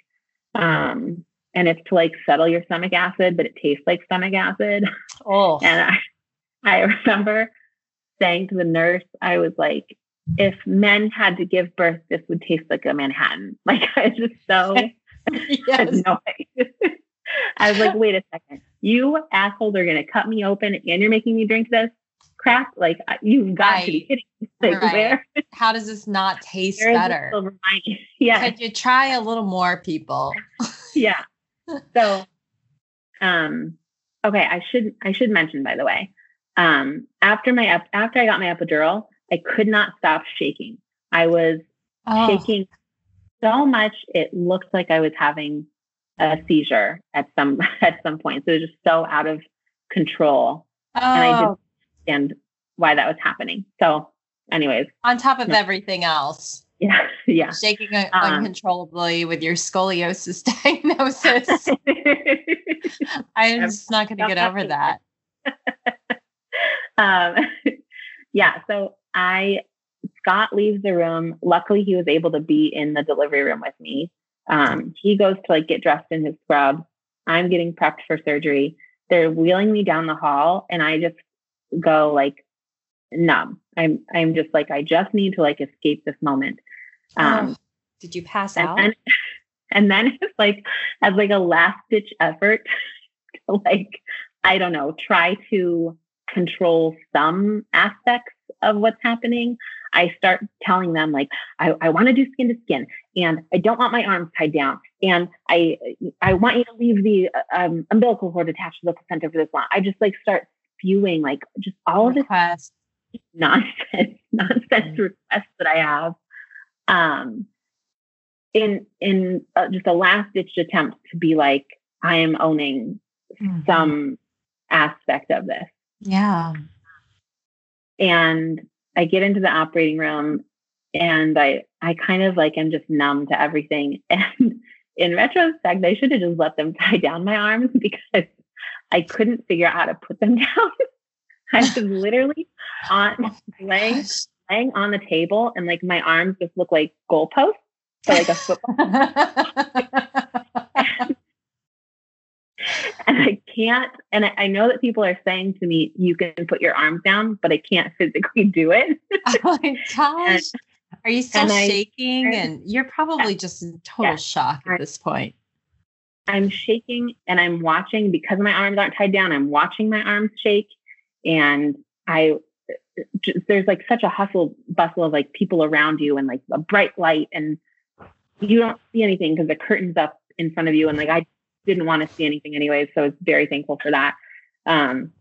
Um and it's to like settle your stomach acid, but it tastes like stomach acid. oh. And I, I remember saying to the nurse, I was like, if men had to give birth, this would taste like a Manhattan. Like I just so yes. annoyed. I was like, wait a second. You assholes are gonna cut me open and you're making me drink this crap? Like you've got to be kidding. me. Like Right. where, How does this not taste better? Yeah. Could you try a little more, people? yeah. So, um, okay, I should I should mention by the way, um, after my after I got my epidural, I could not stop shaking. I was Oh. shaking so much it looked like I was having a seizure at some at some point. So it was just so out of control, and I Oh, didn't understand why that was happening. So, anyways, on top of Yeah. everything else, yeah, yeah. shaking un- Um, uncontrollably with your scoliosis diagnosis. I'm just not going to get over that. um, yeah. So I, Scott leaves the room. Luckily, he was able to be in the delivery room with me. Um, he goes to like get dressed in his scrub. I'm getting prepped for surgery. They're wheeling me down the hall, and I just go like numb. I'm I'm just like I just need to like escape this moment. Um, Oh, Did you pass and out? then, and then it's like as like a last ditch effort to like i don't know try to control some aspects of what's happening i start telling them like i, I want to do skin to skin and i don't want my arms tied down and i i want you to leave the um, umbilical cord attached to the placenta for this long i just like start spewing like just all of this Request. nonsense nonsense requests that I have. Um, in in uh, just a last ditch attempt to be like I am owning Mhm. some aspect of this, Yeah. and I get into the operating room, and I I kind of like am just numb to everything. And in retrospect, I should have just let them tie down my arms because I couldn't figure out how to put them down. I was literally on oh laying Gosh. laying on the table and like my arms just look like goalposts. So like a football and I can't and I, I know that people are saying to me, you can put your arms down, but I can't physically do it. oh my gosh. Are you still and I- shaking? And you're probably just in total shock at this point. I'm shaking and I'm watching because my arms aren't tied down. I'm watching my arms shake, and I just, there's like such a hustle bustle of like people around you and like a bright light and you don't see anything because the curtain's up in front of you and like I didn't want to see anything anyway, so I was very thankful for that. Um,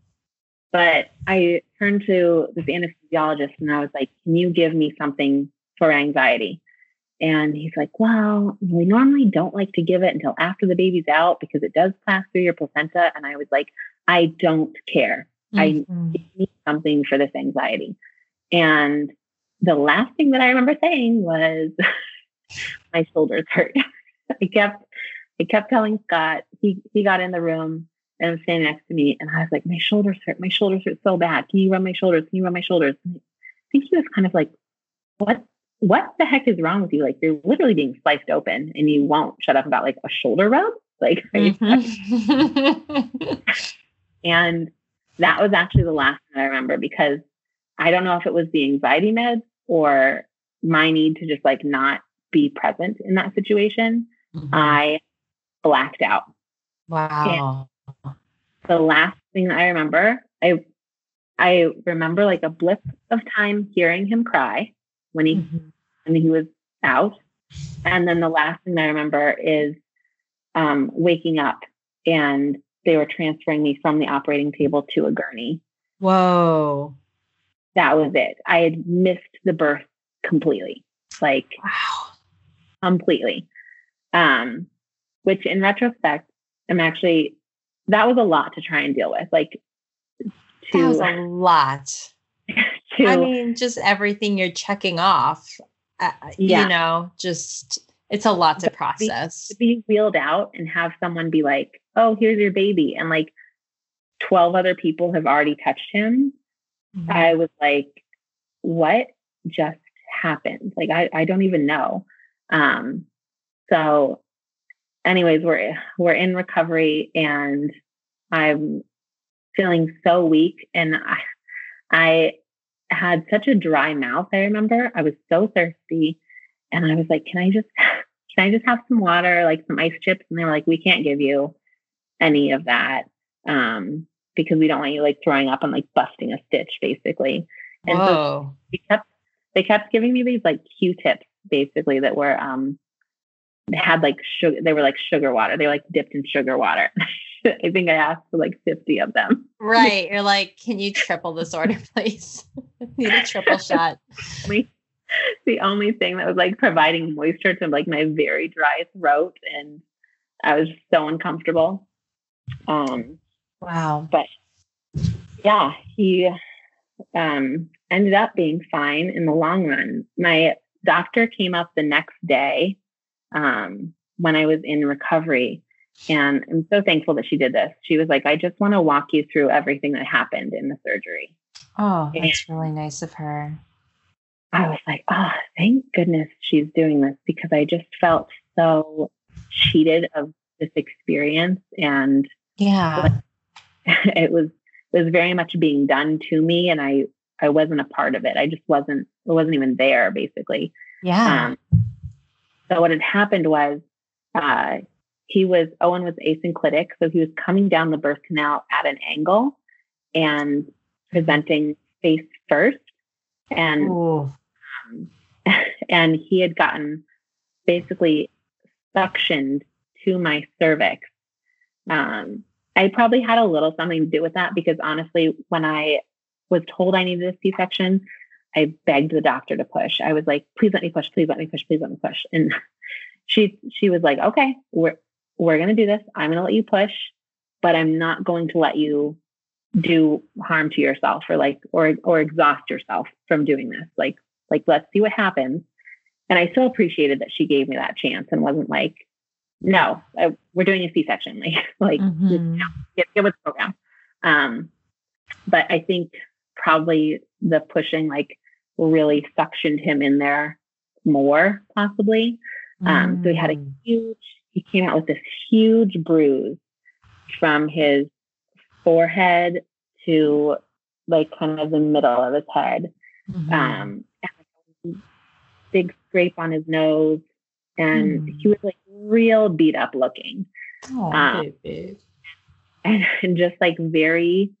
but I turned to this anesthesiologist and I was like, "Can you give me something for anxiety?" And he's like, "Well, we normally don't like to give it until after the baby's out because it does pass through your placenta." And I was like, "I don't care. Mm-hmm. I need something for this anxiety." And the last thing that I remember saying was, "My shoulders hurt." I kept I kept telling Scott, he he got in the room and was standing next to me, and I was like, My shoulders hurt, my shoulders hurt so bad. Can you rub my shoulders? Can you rub my shoulders? And I think he was kind of like, What what the heck is wrong with you? Like you're literally being sliced open and you won't shut up about like a shoulder rub. Like mm-hmm. and that was actually the last thing I remember because I don't know if it was the anxiety meds or my need to just like not be present in that situation. Mm-hmm. I blacked out. Wow. And the last thing I remember, I I remember like a blip of time hearing him cry when he mm-hmm. when he was out. And then the last thing I remember is um, waking up and they were transferring me from the operating table to a gurney. Whoa. That was it. I had missed the birth completely. Like wow. completely. Um, which in retrospect, I'm actually, that was a lot to try and deal with. Like, to, that was a lot. To, I mean, just everything you're checking off, uh, yeah. you know, just it's a lot to process. To be, to be wheeled out and have someone be like, oh, here's your baby. And like 12 other people have already touched him. Mm-hmm. I was like, what just happened? Like, I, I don't even know. Um, so anyways, we're we're in recovery and I'm feeling so weak and I I had such a dry mouth, I remember. I was so thirsty and I was like, "Can I just can I just have some water, like some ice chips?" And they were like, "We can't give you any of that." Um, because we don't want you like throwing up and like busting a stitch basically. And Whoa. so they kept they kept giving me these like Q-tips basically that were um had like sugar they were like sugar water. They were like dipped in sugar water. I think i asked for like 50 of them. Right. You're like can you triple this order please? Need a triple shot. The only thing that was like providing moisture to like my very dry throat and i was so uncomfortable. Um wow. but yeah he um ended up being fine in the long run. My doctor came up the next day um, when I was in recovery. And I'm so thankful that she did this. She was like, I just want to walk you through everything that happened in the surgery. Oh, that's and really nice of her. I was like, oh, thank goodness she's doing this because I just felt so cheated of this experience. And yeah, it was, it was very much being done to me. And I, I wasn't a part of it. I just wasn't, I wasn't even there basically. Yeah. Um, so what had happened was uh, he was Owen was asynclitic, so he was coming down the birth canal at an angle and presenting face first, and um, and he had gotten basically suctioned to my cervix. Um, I probably had a little something to do with that because honestly, when I was told I needed a C-section, I begged the doctor to push. I was like, please let me push, please let me push, please let me push. And she she was like, okay, we're we're gonna do this. I'm gonna let you push, but I'm not going to let you do harm to yourself or like or or exhaust yourself from doing this. Like like let's see what happens. And I still appreciated that she gave me that chance and wasn't like, no, I, we're doing a C-section. Like like mm-hmm. you know, get, get with the program. Um, but I think probably the pushing like really suctioned him in there more, possibly. Mm. Um, so he had a mm. huge, he came out with this huge bruise from his forehead to like kind of the middle of his head. Mm-hmm. Um, big scrape on his nose. And mm. he was like real beat up looking. Oh, um. And, and just like very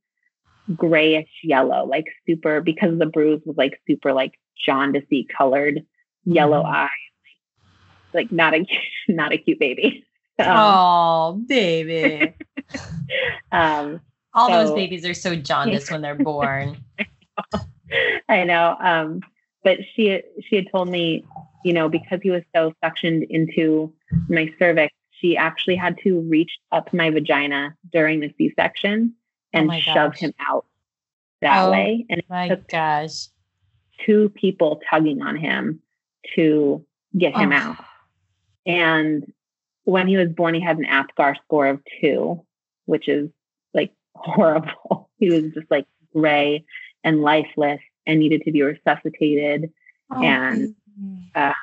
grayish yellow, like super because the bruise was like super like jaundicey colored yellow mm. eyes. Like not a not a cute baby. Um, oh, baby. um, All so, those babies are so jaundiced when they're born. I know. Um, but she she had told me, you know, because he was so suctioned into my cervix, she actually had to reach up my vagina during the C-section and oh shove him out that oh way. And my gosh, two people tugging on him to get him oh. out. And when he was born, he had an APGAR score of two, which is like horrible. he was just like gray and lifeless and needed to be resuscitated. Oh, and uh,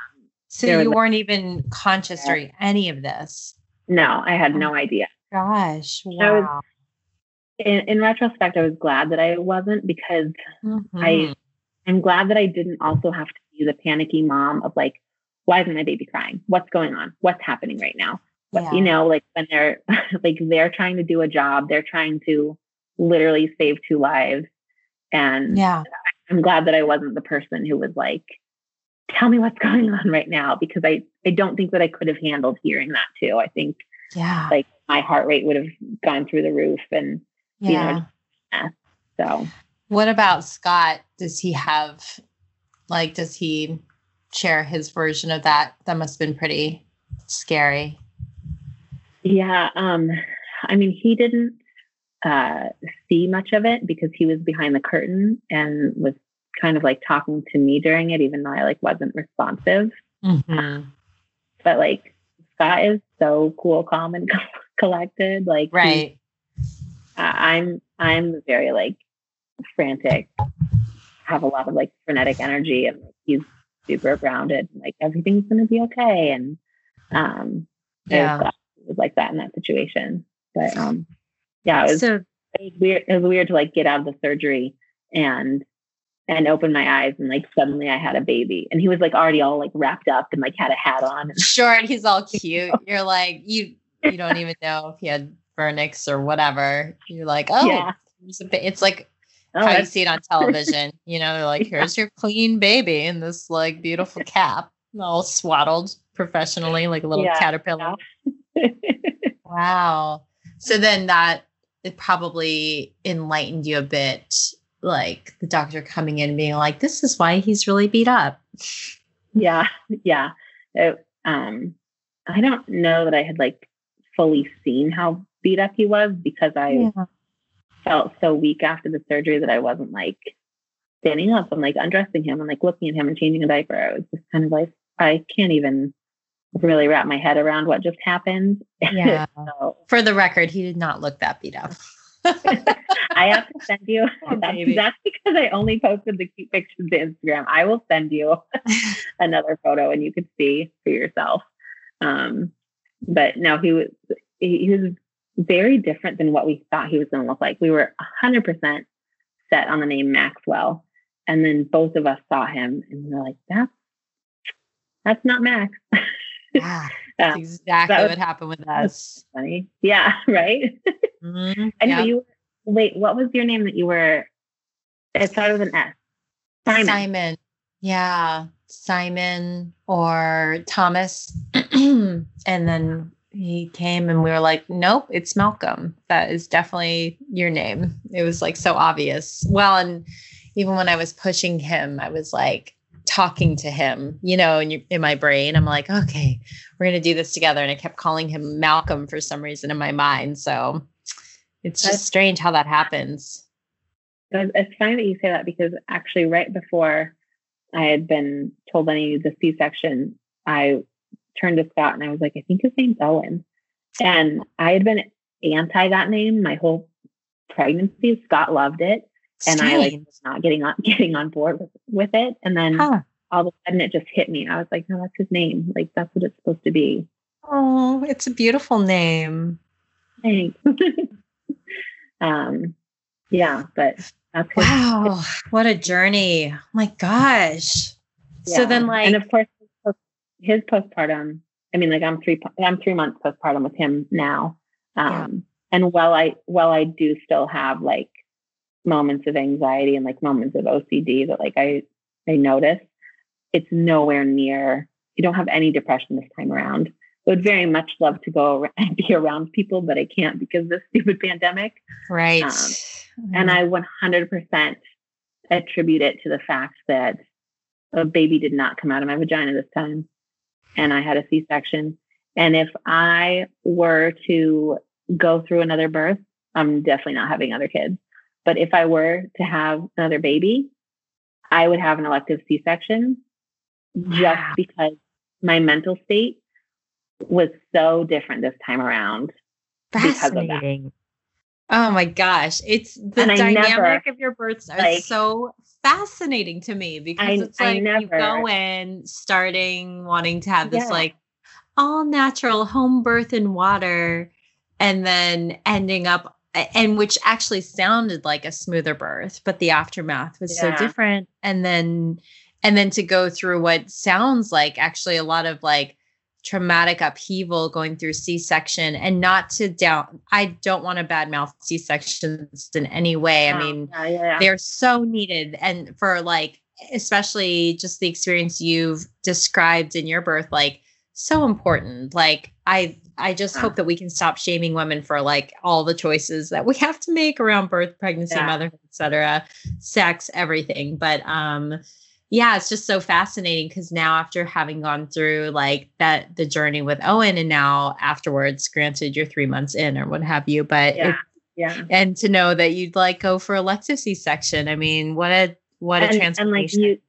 so you weren't even conscious during any of this. No, I had no oh idea. Gosh, wow. In, in, retrospect, I was glad that I wasn't because mm-hmm. I I'm glad that I didn't also have to be the panicky mom of like, why isn't my baby crying? What's going on? What's happening right now? Yeah. you know, like when they're like they're trying to do a job, they're trying to literally save two lives. And yeah, I'm glad that I wasn't the person who was like, tell me what's going on right now, because I, I don't think that I could have handled hearing that too. I think yeah, like my heart rate would have gone through the roof and yeah. you know, so what about Scott? Does he have like does he share his version of that? That must have been pretty scary. Yeah, um I mean he didn't uh, see much of it because he was behind the curtain and was kind of like talking to me during it, even though I like wasn't responsive. Mm-hmm. But like Scott is so cool, calm, and collected. Like right. I'm I'm very like frantic, have a lot of like frenetic energy, and like, he's super grounded. Like everything's gonna be okay, and um, yeah, it was like that in that situation. But um, yeah, it was, so, it was weird. It was weird to like get out of the surgery and and open my eyes and like suddenly I had a baby and he was like already all like wrapped up and like had a hat on. And, Short, he's all cute. You're like you you don't even know if he had vernix or whatever. You're like, oh, yeah. it's like oh, how you see it on television. you know, they're like, here's your clean baby in this like beautiful cap, all swaddled professionally, like a little yeah. caterpillar. Yeah. wow. So then that it probably enlightened you a bit like the doctor coming in being like this is why he's really beat up yeah yeah it, um i don't know that i had like fully seen how beat up he was because i yeah. felt so weak after the surgery that i wasn't like standing up and like undressing him and like looking at him and changing a diaper i was just kind of like i can't even really wrap my head around what just happened. Yeah. so, For the record, he did not look that beat up. I have to send you. Oh, that's, that's, because I only posted the cute pictures to Instagram. I will send you another photo and you could see for yourself. Um, but no, he was he, he was very different than what we thought he was going to look like. We were 100% set on the name Maxwell, and then both of us saw him and we were like, "That's that's not Max." Yeah, that's exactly that what happened with us. Funny. Yeah, right. Mm-hmm. anyway, you wait, what was your name that you were it started with an S? Simon. Simon. Yeah. Simon or Thomas. and then he came and we were like, nope, it's Malcolm. That is definitely your name. It was like so obvious. Well, and even when I was pushing him, I was like, talking to him, you know, in, your, in my brain. I'm like, okay, we're going to do this together. And I kept calling him Malcolm for some reason in my mind. So it's just That's, strange how that happens. It's funny that you say that because actually, right before I had been told I needed the C section, I turned to Scott and I was like, I think his name's Owen. And I had been anti that name my whole pregnancy. Scott loved it and I like was not getting on getting on board with, with it. And then huh. all of a sudden it just hit me. I was like, no, that's his name. Like that's what it's supposed to be. Oh, it's a beautiful name. Thanks. um, yeah, but that's wow, what a journey! Oh my gosh. Yeah. So then, like, and of course, his postpartum I mean, like I'm three, I'm three months postpartum with him now. Um, yeah. and while I, while I do still have like moments of anxiety and like moments of OCD that like I, I notice, it's nowhere near, you don't have any depression this time around. I would very much love to go and be around people, but I can't because this stupid pandemic. Right. Um, mm-hmm. And I 100% attribute it to the fact that a baby did not come out of my vagina this time and I had a C section. And if I were to go through another birth, I'm definitely not having other kids. But if I were to have another baby, I would have an elective C section just because my mental state was so different this time around because of that. Oh my gosh. It's the and dynamic never, of your births are like, so fascinating to me because I, it's like never, you go in starting wanting to have this yeah. like all natural home birth in water and then ending up and which actually sounded like a smoother birth but the aftermath was yeah. so different and then and then to go through what sounds like actually a lot of like traumatic upheaval going through C-section and not to down I don't want to badmouth C-sections in any way. Yeah, I mean, yeah, yeah, they're so needed and for like especially just the experience you've described in your birth like so important. Like I I just hope that we can stop shaming women for like all the choices that we have to make around birth, pregnancy, motherhood, etc., sex, everything. But um yeah, it's just so fascinating because now after having gone through like that the journey with Owen and now afterwards, granted you're three months in or what have you, but yeah, it, yeah. and to know that you'd like go for a elective C section. I mean, what a what and, a transformation. And like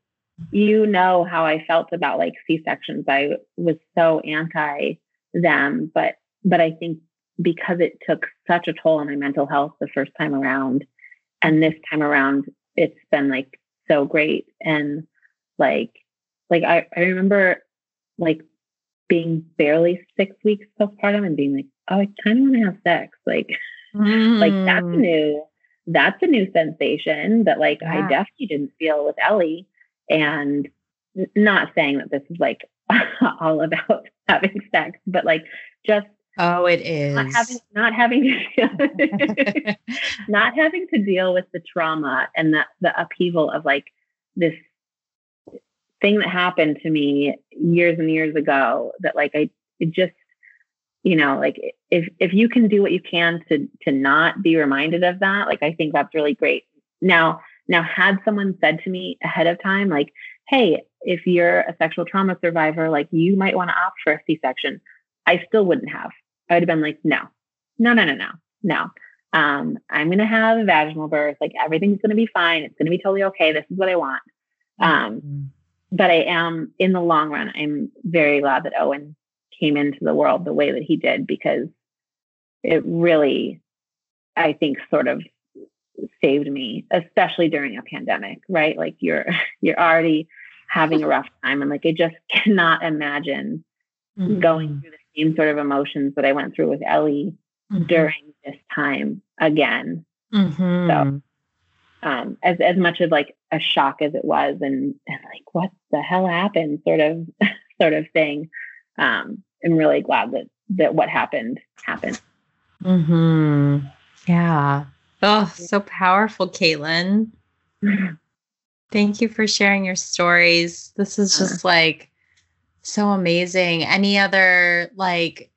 you you know how I felt about like C sections. I was so anti them, but but I think because it took such a toll on my mental health the first time around, and this time around it's been like so great and like like I, I remember like being barely six weeks postpartum and being like, oh, I kind of want to have sex. Like, mm. like that's mm. new. That's a new sensation that like yeah. I definitely didn't feel with Ellie. And not saying that this is like all about having sex, but like just oh, it is not having not having to not having to deal with the trauma and the the upheaval of like this thing that happened to me years and years ago that like I it just you know like if if you can do what you can to to not be reminded of that like I think that's really great. Now now had someone said to me ahead of time like hey if you're a sexual trauma survivor like you might want to opt for a C-section I still wouldn't have. I would have been like no. No no no no. No. Um, I'm going to have a vaginal birth. Like everything's going to be fine. It's going to be totally okay. This is what I want. Um, mm-hmm but I am in the long run, I'm very glad that Owen came into the world the way that he did because it really, I think, sort of saved me, especially during a pandemic, right? Like you're you're already having a rough time. And like I just cannot imagine mm-hmm. going through the same sort of emotions that I went through with Ellie mm-hmm. during this time again. Mm-hmm. So um, as as much of like a shock as it was, and, and like what the hell happened, sort of sort of thing. Um, I'm really glad that that what happened happened. Hmm. Yeah. Oh, so powerful, Caitlin. Thank you for sharing your stories. This is just like so amazing. Any other like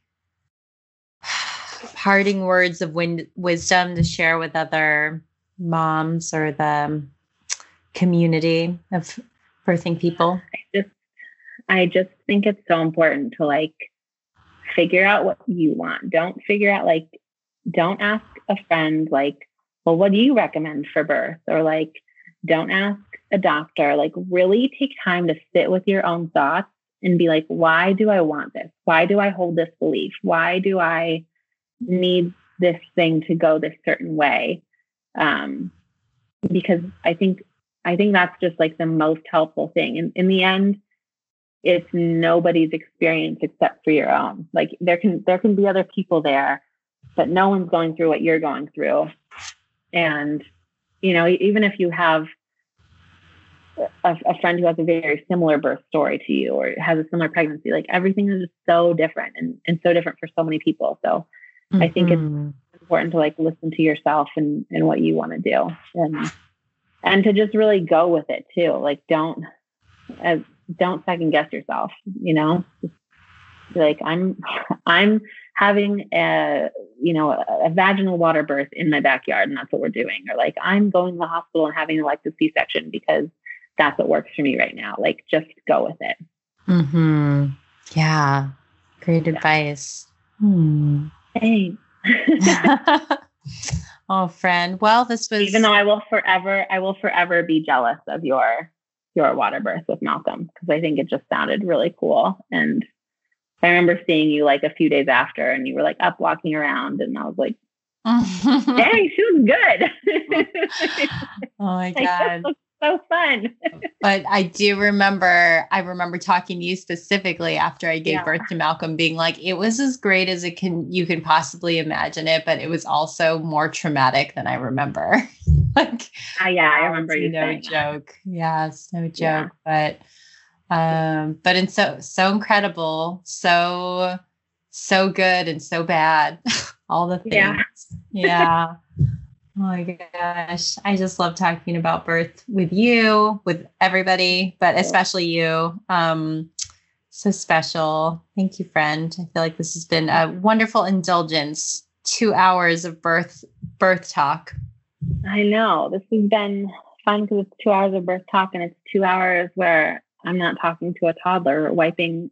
parting words of win- wisdom to share with other moms or the community of birthing people? I just I just think it's so important to like figure out what you want. Don't figure out like don't ask a friend like, well, what do you recommend for birth? Or like don't ask a doctor. Like really take time to sit with your own thoughts and be like, why do I want this? Why do I hold this belief? Why do I need this thing to go this certain way? Um, because I think I think that's just like the most helpful thing. And in the end, it's nobody's experience except for your own. Like there can there can be other people there, but no one's going through what you're going through. And you know, even if you have a, a, friend who has a very similar birth story to you or has a similar pregnancy. Like everything is just so different and, and so different for so many people. So mm-hmm. I think it's mm-hmm. Important to like listen to yourself and, and what you want to do and and to just really go with it too. Like don't as don't second guess yourself, you know? Just like I'm I'm having a you know a, a, vaginal water birth in my backyard and that's what we're doing or like i'm going to the hospital and having an elective c-section because that's what works for me right now like just go with it hmm yeah great yeah. advice hmm. Thanks. oh friend well this was even though i will forever i will forever be jealous of your your water birth with malcolm because i think it just sounded really cool and I remember seeing you like a few days after and you were like up walking around and I was like, dang, she was good. oh my God. So fun. but I do remember, I remember talking to you specifically after I gave yeah. birth to Malcolm, being like, it was as great as it can you can possibly imagine it, but it was also more traumatic than I remember. like, uh, yeah, I remember you. No joke. That. Yeah, no joke. Yeah. But um, but it's so so incredible, so so good and so bad. All the things. Yeah. yeah. Oh my gosh. I just love talking about birth with you, with everybody, but especially you. Um, so special. Thank you, friend. I feel like this has been a wonderful indulgence. Two hours of birth birth talk. I know. This has been fun because it's two hours of birth talk and it's two hours where I'm not talking to a toddler wiping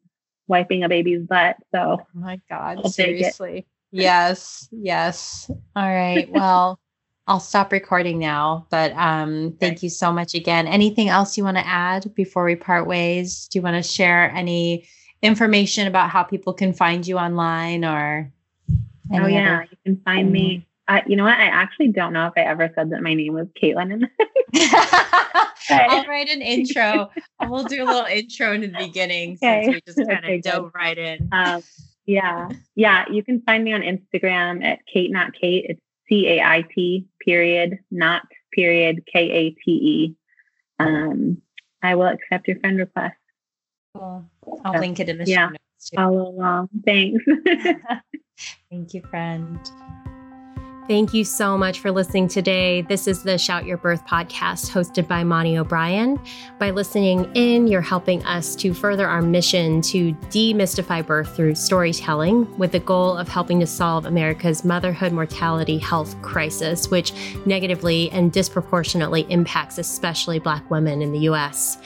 wiping a baby's butt. So oh my God, I'll seriously. Yes, yes. All right. Well, I'll stop recording now. But um, thank okay. you so much again. Anything else you want to add before we part ways? Do you want to share any information about how people can find you online or? Oh yeah, other- you can find me uh, you know what? I actually don't know if I ever said that my name was Caitlin. I'll write an intro. we'll do a little intro in the beginning okay. since we just kind of okay, dove good. right in. Um, yeah, yeah. You can find me on Instagram at Kate Not Kate. It's C A I T period not period K A T E. Um, I will accept your friend request. Cool. I'll so, link it in the yeah, show notes. Too. Follow along. Thanks. Thank you, friend. Thank you so much for listening today. This is the Shout Your Birth podcast hosted by Monty O'Brien. By listening in, you're helping us to further our mission to demystify birth through storytelling with the goal of helping to solve America's motherhood mortality health crisis, which negatively and disproportionately impacts especially Black women in the US.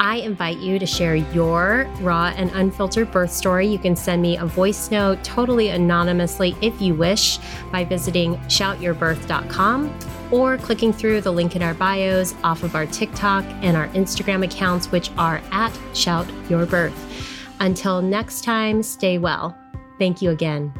I invite you to share your raw and unfiltered birth story. You can send me a voice note totally anonymously if you wish by visiting shoutyourbirth.com or clicking through the link in our bios off of our TikTok and our Instagram accounts, which are at Shout Your Birth. Until next time, stay well. Thank you again.